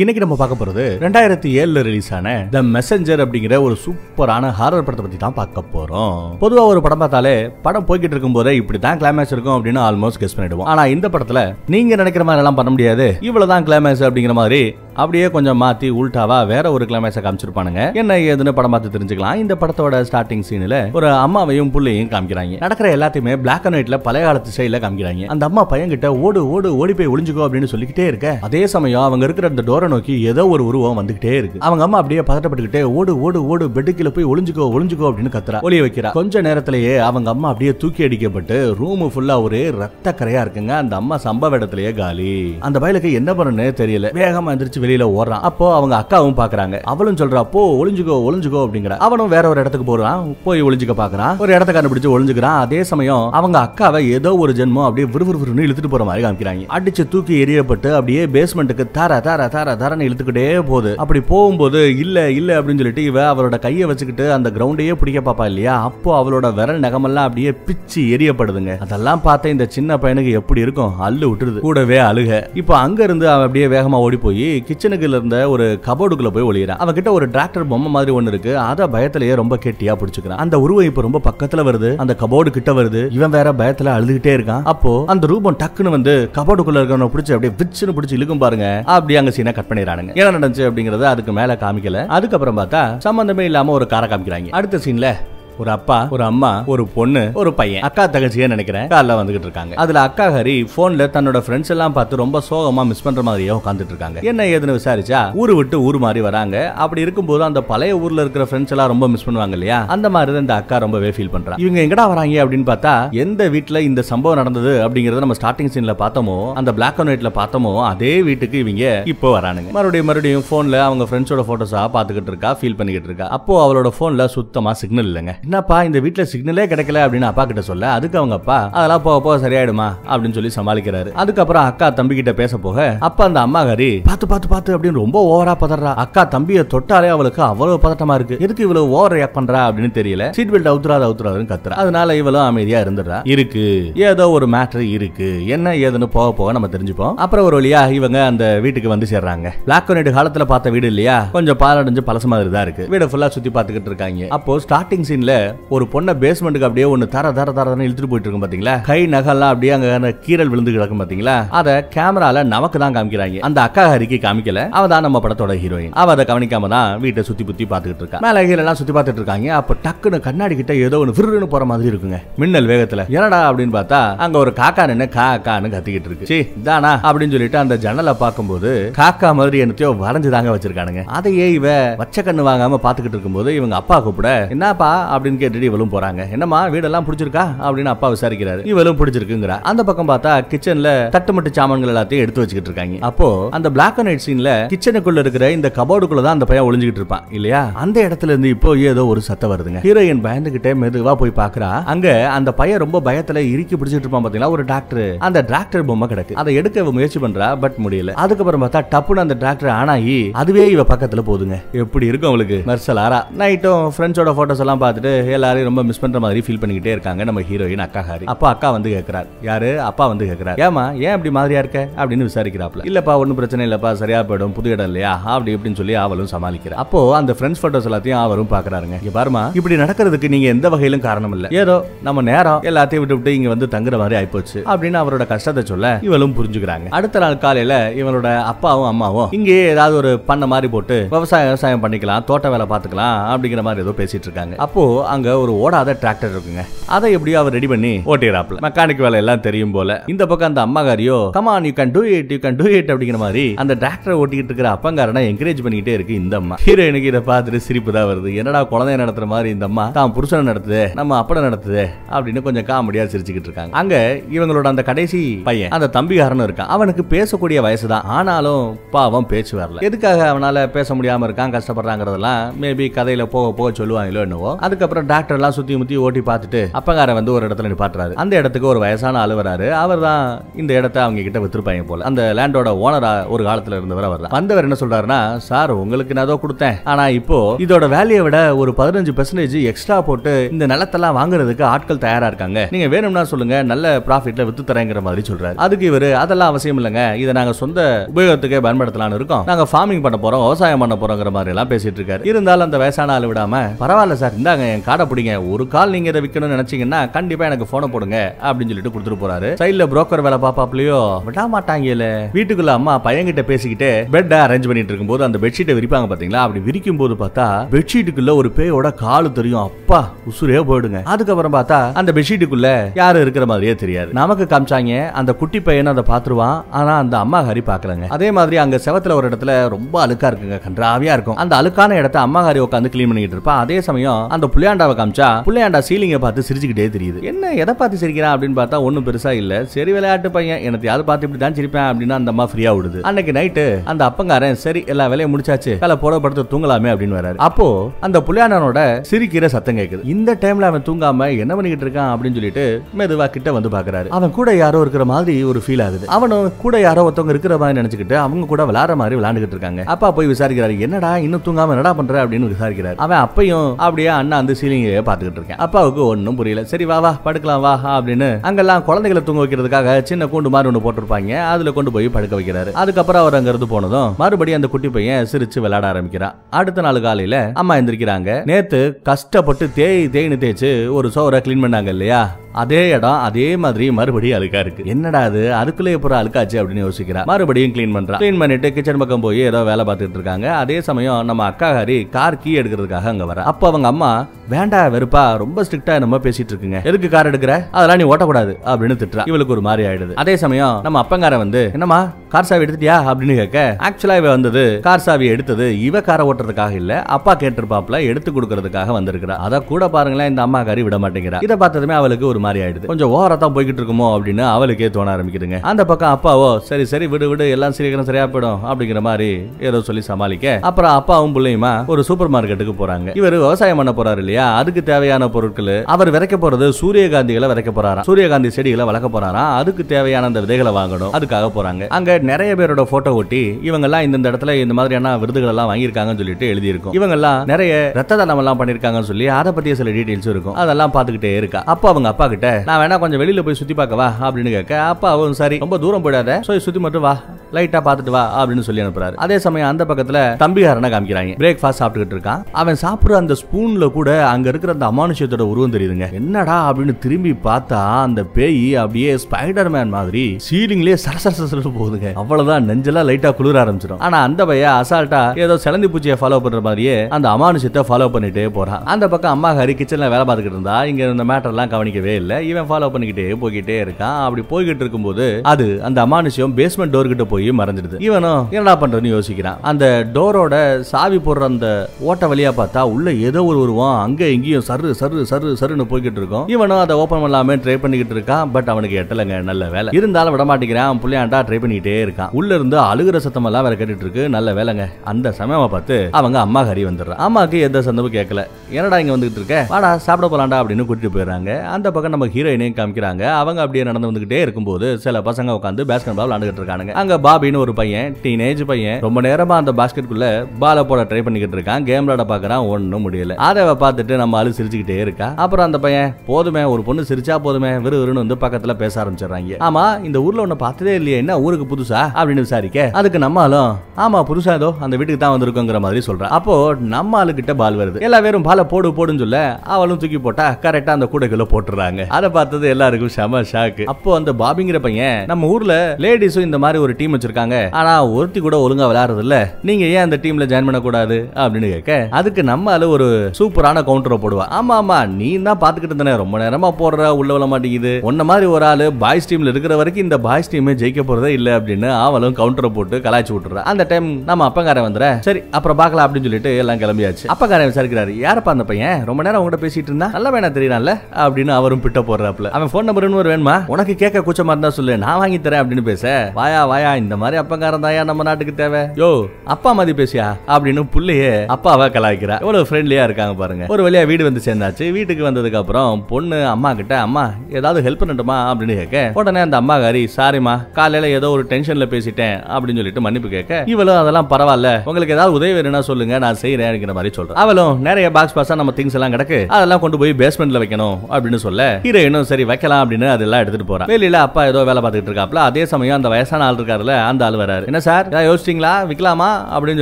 இன்னைக்கு நம்ம பார்க்க போறது ரெண்டாயிரத்தி ஏழுல ரிலீஸ் ஆன த மெசஞ்சர் அப்படிங்கிற ஒரு சூப்பரான ஹாரர் படத்தை பத்தி தான் பார்க்க போறோம். பொதுவா ஒரு படம் பார்த்தாலே படம் போய்கிட்டு இருக்கும் போதே இப்படி தான் கிளைமேக்ஸ் இருக்கும் அப்படின்னு ஆல்மோஸ்ட் கெஸ் பண்ணிடுவோம். ஆனா இந்த படத்துல நீங்க நினைக்கிற மாதிரி எல்லாம் பண்ண முடியாது. இவ்வளவுதான் கிளைமேக்ஸ் அப்படிங்கிற மாதிரி அப்படியே கொஞ்சம் மாத்தி உல்டாவா வேற ஒரு கிளைமேக்ஸை காமிச்சிருப்பானுங்க. என்ன ஏதுன்னு படம் பார்த்து தெரிஞ்சுக்கலாம். இந்த படத்தோட ஸ்டார்டிங் சீன்ல ஒரு அம்மாவையும் புள்ளையும் காமிக்கிறாங்க. நடக்கிற எல்லாத்தையுமே பிளாக் அண்ட் ஒயிட்ல பழைய காலத்து ஸ்டைல காமிக்கிறாங்க. அந்த அம்மா பையன் கிட்ட ஓடு ஓடு ஓடி போய் ஒளிஞ்சுக்கோ அப்படின்னு சொல்லிக்கிட்டே இருக்க. அதே சமயம் அவங்க இருக்கிற அந்த டோரை நோக்கி ஏதோ ஒரு உருவம் வந்துகிட்டே இருக்கு. அவங்க அம்மா அப்படியே பதட்டப்பட்டுக்கிட்டே ஓடு ஓடு ஓடு பெட்டுக்கில போய் ஒளிஞ்சுக்கோ ஒளிஞ்சுக்கோ அப்படின்னு கத்துறா. ஒளிய வைக்கிறா. கொஞ்ச நேரத்திலேயே அவங்க அம்மா அப்படியே தூக்கி அடிக்கப்பட்டு ரூம் ஃபுல்லா ஒரே ரத்த கரையா இருக்குங்க. அந்த அம்மா சம்பவ இடத்திலேயே காலி. அந்த பயலுக்கு என்ன பண்ணனே தெரியல. வேகமா எந்திரிச்சு வெளியில ஓடுறான். அப்போ அவங்க அக்காவும் பாக்குறாங்க. அவளும் சொல்றா போ ஒளிஞ்சுக்கோ ஒளிஞ்சுக்கோ அப்படிங்கிற. அவனும் வேற ஒரு இடத்துக்கு போறான். போய் ஒளிஞ்சுக்க பாக்குறான். ஒரு இடத்த கண்டுபிடிச்சு ஒளிஞ்சுக்கிறான். அதே சமயம் அவங்க அக்காவை ஏதோ ஒரு ஜென்மம் அப்படியே விறுவிறுன்னு இழுத்துட்டு போற மாதிரி காமிக்கிறாங்க. அடிச்சு தூக்கி எரியப்பட்டு அப்படியே பேஸ்மெண்ட்டுக்கு தர தர தர தரன்னு இழுத்துக்கிட்டே போகுது. அப்படி போகும்போது இல்ல இல்ல அப்படின்னு சொல்லிட்டு இவ அவளோட கையை வச்சுக்கிட்டு அந்த கிரவுண்டையே பிடிக்க பாப்பா இல்லையா? அப்போ அவளோட விரல் நகமெல்லாம் அப்படியே பிச்சு எரியப்படுதுங்க அதெல்லாம் பார்த்த இந்த சின்ன பையனுக்கு எப்படி இருக்கும்? அள்ளு விட்டுருது. கூடவே அழுக. இப்போ அங்க இருந்து அவன் அப்படியே வேகமா ஓடி போய் கிச்சனுக்குள்ள இருந்த ஒரு கபோர்டுக்குள்ள போய் ஒளியிறான். அவன் ஒரு டிராக்டர் பொம்மை மாதிரி ஒண்ணு இருக்கு. அதை பயத்திலேயே ரொம்ப கெட்டியா பிடிச்சுக்கிறான். அந்த உருவம் இப்ப ரொம்ப பக்கத்துல வருது. அந்த கபோர்டு கிட்ட வருது. இவன் வேற பயத்துல அழுதுகிட்டே இருக்கான். அப்போ அந்த ரூபம் டக்குன்னு வந்து கபோர்டுக்குள்ள இருக்கவன பிடிச்சி அப்படியே விச்சுன்னு பிடிச்சி இழுக்கும் பாருங்க. அப்படி அங்க சீனை கட் பண்ணிடுறானுங்க. என்ன நடந்துச்சு அப்படிங்கறத அதுக்கு மேல காமிக்கல. அதுக்கப்புறம் பார்த்தா சம்பந்தமே இல்லாம ஒரு காரை காமிக்கிறாங்க. அடுத்த சீன்ல ஒரு அப்பா ஒரு அம்மா ஒரு பொண்ணு ஒரு பையன். அக்கா தகச்சியே நினைக்கிறேன். கார்ல வந்துகிட்டு இருக்காங்க. அதுல அக்கா ஹரி போன்ல தன்னோட ஃப்ரெண்ட்ஸ் எல்லாம் பார்த்து ரொம்ப சோகமா மிஸ் பண்ற மாதிரியே உட்காந்துட்டு இருக்காங்க. என்ன ஏதுன்னு விசாரிச்சா ஊரு விட்டு ஊர் மாதிரி வராங்க. அப்படி இருக்கும்போது அந்த பழைய ஊர்ல இருக்கிற ஃப்ரெண்ட்ஸ் எல்லாம் ரொம்ப மிஸ் பண்ணுவாங்க இல்லையா? அந்த மாதிரி தான் இந்த அக்கா ரொம்பவே ஃபீல் பண்றா. இவங்க எங்கடா வராங்க அப்படின்னு பார்த்தா எந்த வீட்டுல இந்த சம்பவம் நடந்தது அப்படிங்கறத நம்ம ஸ்டார்டிங் சீன்ல பார்த்தோமோ அந்த பிளாக் அண்ட் ஒயிட்ல பார்த்தோமோ அதே வீட்டுக்கு இவங்க இப்போ வரானுங்க. மறுபடியும் மறுபடியும் போன்ல அவங்க ஃப்ரெண்ட்ஸோட போட்டோஸா பாத்துக்கிட்டு இருக்கா ஃபீல் பண்ணிக்கிட்டு இருக்கா. அப்போ அவளோட போன்ல சுத்தமா சிக்னல் இல்லைங்க. என்னப்பா இந்த வீட்டில் சிக்னலே கிடைக்கல அப்படின்னு அப்பா கிட்ட சொல்ல அதுக்கு அவங்க அப்பா அதெல்லாம் போக போக சரியாயிடுமா? அப்படின்னு சொல்லி சமாளிக்கிறாரு. அதுக்கப்புறம் அக்கா தம்பி கிட்ட பேச போக அப்பா அந்த அம்மா கறி பாத்து பாத்து பாத்து அப்படின்னு ரொம்ப ஓவரா பதறா. அக்கா தம்பியை தொட்டாலே அவளுக்கு அவ்வளவு பதட்டமா இருக்கு. எதுக்கு இவ்வளவு ஓவர் ரியாக்ட் பண்றா அப்படின்னு தெரியல. சீட் பெல்ட் அவுத்துறாது அவுத்துறாதுன்னு கத்துறா. அதனால இவளும் அமைதியா இருந்துடுறா. இருக்கு. ஏதோ ஒரு மேட்ரு இருக்கு. என்ன ஏதுன்னு போக போக நம்ம தெரிஞ்சுப்போம். அப்புறம் ஒரு வழியா இவங்க அந்த வீட்டுக்கு வந்து சேர்றாங்க. பிளாக் அண்ட் ஒயிட் காலத்துல பார்த்த வீடு இல்லையா? கொஞ்சம் பாலடைஞ்சு பழசு மாதிரி தான் இருக்கு. வீடு ஃபுல்லா சுத்தி பார்த்துக்கிட்டு இருக்காங்க. அப்போ ஸ்டார்டிங் சீன்ல ஒரு பொண்ணை பேஸ்மெண்ட்டுக்கு அப்படியே ஒன்னு தர தர தரன்னு இழுத்துட்டு போயிட்டு இருக்கும் பாத்தீங்களா? கை நகெல்லாம் அப்படியே அங்க கீரல் விழுந்து கிடக்கும் பாத்தீங்களா? அத கேமரால நமக்கு தான் காமிக்கிறாங்க. அந்த அக்கா ஹரிக்கு காமிக்கல. அவ தான் நம்ம படத்தோட ஹீரோயின் அவ அதை கவனிக்காம தான் வீட்டை சுத்தி புத்தி பாத்துக்கிட்டு இருக்கா. மேல கீழ எல்லாம் சுத்தி பார்த்துட்டு இருக்காங்க. அப்ப டக்குன்னு கண்ணாடி கிட்ட ஏதோ ஒன்னு விருன்னு போற மாதிரி இருக்குங்க. மின்னல் வேகத்துல என்னடா? அப்படின்னு பார்த்தா அங்க ஒரு காக்கா நின்னு கா கான்னு கத்திக்கிட்டு இருக்கு. சீ தானா அப்படின்னு சொல்லிட்டு அந்த ஜன்னலை பார்க்கும்போது காக்கா மாதிரி என்னத்தையோ வரைஞ்சு தாங்க வச்சிருக்கானுங்க. அதையே இவ வச்ச கண்ணு வாங்காம பாத்துக்கிட்டு இருக்கும்போது இவங்க அப்பா கூப்பிட என்னப்பா? அப்படின்னு கேட்டுட்டு இவளும் போறாங்க. என்னம்மா வீடெல்லாம் பிடிச்சிருக்கா? அப்படின்னு அப்பா விசாரிக்கிறாரு. இவளும் பிடிச்சிருக்குங்கிறா. அந்த பக்கம் பார்த்தா கிச்சன்ல தட்டுமட்டு சாமான்கள் எல்லாத்தையும் எடுத்து வச்சுக்கிட்டு இருக்காங்க. அப்போ அந்த பிளாக் அண்ட் ஒயிட் சீன்ல கிச்சனுக்குள்ள இருக்கிற இந்த கபோர்டுக்குள்ள தான் அந்த பையன் ஒளிஞ்சுக்கிட்டு இருப்பான் இல்லையா? அந்த இடத்துல இருந்து இப்போ ஏதோ ஒரு சத்தம் வருதுங்க. ஹீரோயின் பயந்துகிட்டே மெதுவா போய் பாக்குறா. அங்க அந்த பையன் ரொம்ப பயத்துல இறுக்கி பிடிச்சிட்டு இருப்பான் பாத்தீங்களா? ஒரு டாக்டர் அந்த டிராக்டர் பொம்மை கிடக்கு. அதை எடுக்க முயற்சி பண்றா பட் முடியல. அதுக்கப்புறம் பார்த்தா டப்புன்னு அந்த டிராக்டர் ஆனாயி அதுவே இவ பக்கத்துல போதுங்க. எப்படி இருக்கும் அவளுக்கு? மெர்சல் ஆரா நைட்டும் ஃப்ரெண்ட்ஸோட போட்டோஸ் எல்லாம் பார்த்துட்டு எல்லாரையும் ரொம்ப மிஸ் பண்ற மாதிரி ஃபீல் பண்ணிக்கிட்டே இருக்காங்க நம்ம ஹீரோயின் அக்கா ஹாரி அப்பா அக்கா வந்து கேட்கிறார் யாரு? அப்பா வந்து கேட்கிறார் ஏமா ஏன் இப்படி மாதிரியா இருக்க? அப்படின்னு விசாரிக்கிறாப்ல இல்லப்பா ஒன்னும் பிரச்சனை இல்லப்பா. சரியா போயிடும். புது இடம் இல்லையா? அப்படி இப்படின்னு சொல்லி அவளும் சமாளிக்கிறார். அப்போ அந்த ஃப்ரெண்ட்ஸ் போட்டோஸ் எல்லாத்தையும் அவரும் பாக்குறாருங்க. இங்க பாருமா இப்படி நடக்கிறதுக்கு நீங்க எந்த வகையிலும் காரணம் இல்ல. ஏதோ நம்ம நேரம் எல்லாத்தையும் விட்டு விட்டு இங்க வந்து தங்குற மாதிரி ஆயிப்போச்சு. அப்படின்னு அவரோட கஷ்டத்தை சொல்ல இவளும் புரிஞ்சுக்கிறாங்க. அடுத்த நாள் காலையில இவளோட அப்பாவும் அம்மாவும் இங்கே ஏதாவது ஒரு பண்ண மாதிரி போட்டு விவசாயம் விவசாயம் பண்ணிக்கலாம் தோட்ட வேலை பார்த்துக்கலாம் அப்படிங்கிற மாதிரி ஏதோ பேசிட்டு இருக்காங்க. அப்போ அங்க ஒரு ஓடாத டிராக்டர் இருக்குங்க. அதை எப்படியோ அவர் ரெடி பண்ணி ஓட்டிடுறாப்ல மெக்கானிக் வேலை எல்லாம் தெரியும் போல. இந்த பக்கம் அந்த அம்மாகாரியோ come on you can do it you can do it அப்படிங்கிற மாதிரி அந்த டிராக்டரை ஓட்டிக்கிட்டு இருக்கிற அப்பங்காரனா என்கரேஜ் பண்ணிக்கிட்டே இருக்கு இந்த அம்மா. ஹீரோயினுக்கு இதை பார்த்துட்டு சிரிப்பு தான் வருது. என்னடா குழந்தைய நடத்துற மாதிரி இந்த அம்மா? தான் புருஷனை நடத்துது நம்ம அப்பட நடத்துது அப்படின்னு கொஞ்சம் காமெடியா சிரிச்சுக்கிட்டு இருக்காங்க. அங்க இவங்களோட அந்த கடைசி பையன் அந்த தம்பிகாரனும் இருக்கான். அவனுக்கு பேசக்கூடிய வயசு தான். ஆனாலும் பாவம் பேச்சு வரல. எதுக்காக அவனால பேச முடியாம இருக்கான் கஷ்டப்படுறாங்கிறதெல்லாம் மேபி கதையில போக போக சொல்லுவாங்களோ என்னவோ. அதுக்கப்புறம் அதுக்கப்புறம் டாக்டர் எல்லாம் சுத்தி முத்தி ஓட்டி பார்த்துட்டு அப்பகார வந்து ஒரு இடத்துல நிப்பாட்டுறாரு. அந்த இடத்துக்கு ஒரு வயசான ஆளு வராரு. அவர் தான் இந்த இடத்த அவங்க கிட்ட வித்துருப்பாங்க போல. அந்த லேண்டோட ஓனரா ஒரு காலத்துல இருந்தவர் அவர் தான் வந்தவர் என்ன சொல்றாருன்னா சார் உங்களுக்கு நான் ஏதோ கொடுத்தேன். ஆனா இப்போ இதோட வேலையை விட ஒரு பதினஞ்சு பெர்சன்டேஜ் எக்ஸ்ட்ரா போட்டு இந்த நிலத்தெல்லாம் வாங்குறதுக்கு ஆட்கள் தயாரா இருக்காங்க. நீங்க வேணும்னா சொல்லுங்க நல்ல ப்ராஃபிட்ல வித்து தரேங்கிற மாதிரி சொல்றாரு. அதுக்கு இவரு அதெல்லாம் அவசியம் இல்லைங்க. இதை நாங்க சொந்த உபயோகத்துக்கே பயன்படுத்தலாம்னு இருக்கோம். நாங்க ஃபார்மிங் பண்ண போறோம் விவசாயம் பண்ண போறோங்கிற மாதிரி எல்லாம் பேசிட்டு இருக்காரு. இருந்தாலும் அந்த வயசான ஆள் விடாம பரவாயில்ல சார் இந்தாங்க என் காடை பிடிங்க. ஒரு கால் நீங்க இதை விற்கணும்னு நினைச்சீங்கன்னா கண்டிப்பா எனக்கு போனை போடுங்க அப்படின்னு சொல்லிட்டு கொடுத்துட்டு போறாரு. சைடுல புரோக்கர் வேலை பாப்பாப்லயோ விட மாட்டாங்கல வீட்டுக்குள்ள அம்மா பையன்கிட்ட பேசிக்கிட்டு பெட்டை அரேஞ்ச் பண்ணிட்டு இருக்கும்போது அந்த பெட்ஷீட்டை விரிப்பாங்க பாத்தீங்களா? அப்படி விரிக்கும் போது பார்த்தா பெட்ஷீட்டுக்குள்ள ஒரு பேயோட காலு தெரியும். அப்பா உசுரே போயிடுங்க. அதுக்கப்புறம் பார்த்தா அந்த பெட்ஷீட்டுக்குள்ள யாரு இருக்கிற மாதிரியே தெரியாது. நமக்கு காமிச்சாங்க. அந்த குட்டி பையன் அதை பாத்துருவான் ஆனா அந்த அம்மா ஹரி பாக்கலங்க அதே மாதிரி அங்க செவத்துல ஒரு இடத்துல ரொம்ப அழுக்கா இருக்குங்க. கன்றாவியா இருக்கும். அந்த அழுக்கான இடத்த அம்மா ஹரி உட்காந்து கிளீன் பண்ணிட்டு இருப்பா. அதே சமயம் அந்த புள்ளையாண்டாவை காமிச்சா புள்ளையாண்டா சீலிங்கை பார்த்து சிரிச்சுக்கிட்டே தெரியுது. என்ன எதை பார்த்து சிரிக்கிறான் அப்படின்னு பார்த்தா ஒன்றும் பெருசா இல்ல. சரி விளையாட்டு பையன் எனக்கு யாரு பார்த்து இப்படி தான் சிரிப்பேன் அப்படின்னு அந்த அம்மா ஃப்ரீயா விடுது. அன்னைக்கு நைட்டு அந்த அப்பங்காரன் சரி எல்லா வேலையும் முடிச்சாச்சு. வேலை போட படுத்து தூங்கலாமே அப்படின்னு வராரு. அப்போ அந்த புள்ளையாண்டனோட சிரிக்கிற சத்தம் கேட்குது இந்த டைம்ல அவன் தூங்காம என்ன பண்ணிக்கிட்டு இருக்கான் அப்படின்னு சொல்லிட்டு மெதுவா கிட்ட வந்து பாக்குறாரு. அவன் கூட யாரோ இருக்கிற மாதிரி ஒரு ஃபீல் ஆகுது. அவனும் கூட யாரோ ஒருத்தவங்க இருக்கிற மாதிரி நினைச்சுக்கிட்டு அவங்க கூட விளையாடுற மாதிரி விளையாண்டுகிட்டு இருக்காங்க. அப்பா போய் விசாரிக்கிறாரு என்னடா இன்னும் தூங்காம என்னடா பண்ற? அப்படின்னு விசாரிக்கிறாரு. அவன் அப்பையும் அப்படியே அண்ணா வந்து பார்த்து சீலிங்கையே பார்த்துக்கிட்டு இருக்கேன். அப்பாவுக்கு ஒன்றும் புரியல. சரி வா வா படுக்கலாம் வா அப்படின்னு அங்கெல்லாம் குழந்தைகளை தூங்க வைக்கிறதுக்காக சின்ன கூண்டு மாதிரி ஒன்று போட்டிருப்பாங்க. அதுல கொண்டு போய் படுக்க வைக்கிறாரு. அதுக்கப்புறம் அவர் அங்கிருந்து போனதும் மறுபடியும் அந்த குட்டி பையன் சிரிச்சு விளையாட ஆரம்பிக்கிறான் அடுத்த நாள் காலையில அம்மா எந்திரிக்கிறாங்க. நேத்து கஷ்டப்பட்டு தேய் தேய்னு தேய்ச்சு ஒரு சோரை க்ளீன் பண்ணாங்க இல்லையா? அதே இடம் அதே மாதிரி மறுபடியும் அழுக்கா இருக்கு. என்னடா அது அதுக்குள்ளே எப்பறம் அழுக்காச்சு அப்படின்னு யோசிக்கிறா. மறுபடியும் கிளீன் பண்றா. க்ளீன் பண்ணிட்டு கிச்சன் பக்கம் போய் ஏதோ வேலை பார்த்துட்டு இருக்காங்க. அதே சமயம் நம்ம அக்கா ஹரி கார் கீ எடுக்கிறதுக்காக அங்க வர. அப்ப அவங்க அம்மா வேண்டா வெறுப்பா ரொம்ப ஸ்ட்ரிக்டா நம்ம பேசிட்டு இருக்குங்க. எதுக்கு கார் எடுக்கிற? அதெல்லாம் நீ ஓட்டக்கூடாது அப்படின்னு திட்டுறா. இவளுக்கு ஒரு மாதிரி ஆயிடுது. அதே சமயம் நம்ம அப்பங்கார வந்து என்னம்மா கார் சாவி எடுத்துட்டியா அப்படின்னு கேட்க ஆக்சுவலா இவ வந்தது. கார் சாவி எடுத்தது. இவ காரை ஓட்டுறதுக்காக இல்ல. அப்பா கேட்டிருப்பாப்ல எடுத்து கொடுக்கறதுக்காக வந்திருக்கிறா. அத கூட பாருங்களேன் இந்த அம்மா காரி விட மாட்டேங்கிறா. இதை பார்த்ததுமே அவளுக்கு ஒரு மாதிரி ஆயிடுது. கொஞ்சம் ஓரத்தான் போய்கிட்டு இருக்குமோ? அப்படின்னு அவளுக்கே தோண ஆரம்பிக்குதுங்க. அந்த பக்கம் அப்பாவோ சரி சரி விடு விடு. எல்லாம் சீக்கிரம் சரியா போயிடும். அப்படிங்கிற மாதிரி ஏதோ சொல்லி சமாளிக்க அப்புறம் அப்பாவும் பிள்ளையுமா ஒரு சூப்பர் மார்க்கெட்டுக்கு போறாங்க. இவர் விவசாயம் பண்ண போறாரு இல்லையா? அதுக்கு தேவையான பொருட்கள் அவர் விதைக்க போறது சூரியகாந்திகளை விதைக்க போறாராம். சூரியகாந்தி செடிகளை வளர்க்க போறாராம். அதுக்கு தேவையான அந்த விதைகளை வாங்கணும். அதுக்காக போறாங்க. அங்க நிறைய பேரோட போட்டோ ஒட்டி இவங்க எல்லாம் இந்த இடத்துல இந்த மாதிரியான விருதுகள் எல்லாம் வாங்கியிருக்காங்கன்னு சொல்லிட்டு எழுதி இவங்கெல்லாம் இவங்க எல்லாம் நிறைய ரத்த தானம் எல்லாம் பண்ணிருக்காங்கன்னு சொல்லி அதை பத்திய சில டீடைல்ஸ் இருக்கும். அதெல்லாம் பாத்துக்கிட்டே இருக்கா. அப்போ அவங்க அப்பா கிட்ட நான் வேணா கொஞ்சம் வெளியில போய் சுத்தி பார்க்கவா அப்படின்னு கேட்க அப்பாவும் சரி ரொம்ப தூரம் போயிடாத. சோ சுத்தி மட்டும் வா லைட்டா பாத்துட்டு வா அப்படின்னு சொல்லி அனுப்புறாரு. அதே சமயம் அந்த பக்கத்துல தம்பிகாரனை காமிக்கிறாங்க. பிரேக்ஃபாஸ்ட் சாப்பிட்டுக்கிட்டு இருக்கான். அவன் சாப்பிடுற அந்த ஸ்பூன்ல கூட அங்க இருக்கிற அந்த அமானுஷத்தோட உருவம் தெரியுதுங்க. என்னடா? அப்படின்னு திரும்பி பார்த்தா அந்த பேய் அப்படியே ஸ்பைடர் மேன் மாதிரி சீலிங்லயே சரசர சரசர போகுதுங்க. அவ்வளவுதான் நெஞ்செல்லாம் லைட்டா குளிர ஆரம்பிச்சிடும். ஆனா அந்த பையன் அசால்ட்டா ஏதோ சிலந்தி பூச்சியை ஃபாலோ பண்ற மாதிரியே அந்த அமானுஷத்தை ஃபாலோ பண்ணிட்டே போறான். அந்த பக்கம் அம்மா ஹரி கிச்சன்ல வேலை பார்த்துக்கிட்டு இருந்தா. இங்க இந்த மேட்டர்லாம் கவனிக்கவே இல்லை. இவன் ஃபாலோ பண்ணிக்கிட்டே போய்கிட்டே இருக்கான். அப்படி போய்கிட்டு இருக்கும்போது அது அந்த அமானுஷம் பேஸ்மெண்ட் டோர் கிட்ட போய் மறைஞ்சிடுது. இவனும் என்னடா பண்றதுன்னு யோசிக்கிறான். அந்த டோரோட சாவி போடுற அந்த ஓட்ட வழியா பார்த்தா உள்ள ஏதோ ஒரு உருவம் அங்க இங்கேயும் சரு சரு சரு சருன்னு போய்கிட்டு இருக்கும். இவனும் அதை ஓபன் பண்ணலாமே ட்ரை பண்ணிக்கிட்டு இருக்கான். பட் அவனுக்கு எட்டலைங்க நல்ல வேலை. இருந்தாலும் விட மாட்டேங்கிறான் புள்ளையாண்டா ட்ரை பண்ணிக்கிட்டே இருக்கான். உள்ள இருந்து அழுகிற சத்தம் எல்லாம் வேற கேட்டுட்டு இருக்கு நல்ல வேலைங்க. அந்த சமயமா பார்த்து அவங்க அம்மா ஹரி வந்துடுறான் அம்மாக்கு எந்த சந்தமும் கேட்கல. என்னடா இங்க வந்துகிட்டு இருக்க? வாடா சாப்பிட போலாண்டா அப்படின்னு கூட்டிட்டு போயிடுறாங்க. அந்த பக்கம் நம்ம ஹீரோயினையும் காமிக்கிறாங்க. அவங்க அப்படியே நடந்து வந்துகிட்டே இருக்கும்போது சில பசங்க உட்காந்து பேஸ்கெட் பால் விளாண்டுகிட்டு இருக்கானுங்க. அங்க பாபின்னு ஒரு பையன் டீனேஜ் பையன் ரொம்ப நேரமா அந்த பாஸ்கெட் குள்ள பால போட ட்ரை பண்ணிக்கிட்டு இருக்கான். கேம் விளாட பாக்குறான் ஒன்னும் முடியல. அதை பார்த்துட்டு நம்ம அழு சிரிச்சுக்கிட்டே இருக்கா. அப்புறம் அந்த பையன் போதுமே ஒரு பொண்ணு சிரிச்சா போதுமே? விறுவிறுன்னு வந்து பக்கத்துல பேச ஆரம்பிச்சிடுறாங்க. ஆமா இந்த ஊர்ல ஒண்ணு பார்த்ததே இல்லையே. என்ன ஊருக்கு புது அப்படின்னு விசாரிக்க அதுக்கு நம்மளும் ஆமா புதுசா ஏதோ அந்த வீட்டுக்கு தான் வந்திருக்கோங்கிற மாதிரி சொல்றா. அப்போ நம்ம ஆளுகிட்ட பால் வருது. எல்லா பேரும் பாலை போடு போடுன்னு சொல்ல அவளும் தூக்கி போட்டா கரெக்டா அந்த கூடைக்குள்ள போட்டுறாங்க அதை பார்த்தது எல்லாருக்கும் செம ஷாக்கு அப்போ அந்த பாபிங்கிற பையன் நம்ம ஊர்ல லேடிஸும் இந்த மாதிரி ஒரு டீம் வச்சிருக்காங்க. ஆனா ஒருத்தி கூட ஒழுங்கா விளையாடுறது இல்ல நீங்க ஏன் அந்த டீம்ல ஜாயின் பண்ணக்கூடாது? அப்படின்னு கேட்க அதுக்கு நம்ம ஆளு ஒரு சூப்பரான கவுண்டரை போடுவா. ஆமா ஆமா நீ தான் பாத்துக்கிட்டு இருந்தனே. ரொம்ப நேரமா போடுற உள்ள விட மாட்டேங்குது. உன்ன மாதிரி ஒரு ஆளு பாய்ஸ் டீம்ல இருக்கிற வரைக்கும் இந்த பாய்ஸ் டீமே ஜெயிக்க போறதே இல்ல அப்படின்னு அப்படின்னு அவளும் கவுண்டரை போட்டு கலாய்ச்சி விட்டுறா. அந்த டைம் நம்ம அப்பங்காரன் வந்துற சரி அப்புறம் பார்க்கலாம் அப்படின்னு சொல்லிட்டு எல்லாம் கிளம்பியாச்சு. அப்பங்காரன் விசாரிக்கிறாரு யாரப்பா அந்த பையன்? ரொம்ப நேரம் உங்ககிட்ட பேசிட்டு இருந்தா? நல்ல வேணா தெரியலாம்ல அப்படின்னு அவரும் பிட்ட போடுறாப்ல அவன் ஃபோன் நம்பர் இன்னொரு வேணுமா? உனக்கு கேட்க கூச்சமா இருந்தா சொல்லு நான் வாங்கி தரேன் அப்படின்னு பேச வாயா வாயா இந்த மாதிரி அப்பங்காரன் தாயா நம்ம நாட்டுக்கு தேவை. யோ அப்பா மாதிரி பேசியா? அப்படின்னு புள்ளையே அப்பாவை கலாய்க்கிறா. எவ்வளவு ஃப்ரெண்ட்லியா இருக்காங்க பாருங்க. ஒரு வழியா வீடு வந்து சேர்ந்தாச்சு. வீட்டுக்கு வந்ததுக்கு அப்புறம் பொண்ணு அம்மா கிட்ட அம்மா ஏதாவது ஹெல்ப் பண்ணட்டுமா? அப்படின்னு கேட்க உடனே அந்த அம்மா காரி சாரிம்மா காலையில ஏதோ ஒரு டென்ஷன்ல பேசிட்டேன் அப்படின்னு சொல்லிட்டு மன்னிப்பு கேட்க இவளும் அதெல்லாம் பரவாயில்ல. உங்களுக்கு ஏதாவது உதவி வேணும்னா சொல்லுங்க நான் செய்யறேன் அப்படிங்கிற மாதிரி சொல்றேன் அவளும் நிறைய பாக்ஸ் பாஸா நம்ம திங்ஸ் எல்லாம் கிடக்கு அதெல்லாம் கொண்டு போய் பேஸ்மெண்ட்ல வைக்கணும் அப்படின்னு சொல்ல ஹீரோயினும் சரி வைக்கலாம் அப்படின்னு அதெல்லாம் எடுத்துட்டு போறான் வெளியில அப்பா ஏதோ வேலை பார்த்துட்டு இருக்காப்ல அதே சமயம் அந்த வயசான ஆள் இருக்காருல அந்த ஆள் வராரு. என்ன சார் ஏதாவது யோசிச்சிங்களா? விக்கலாமா? அப்படின்னு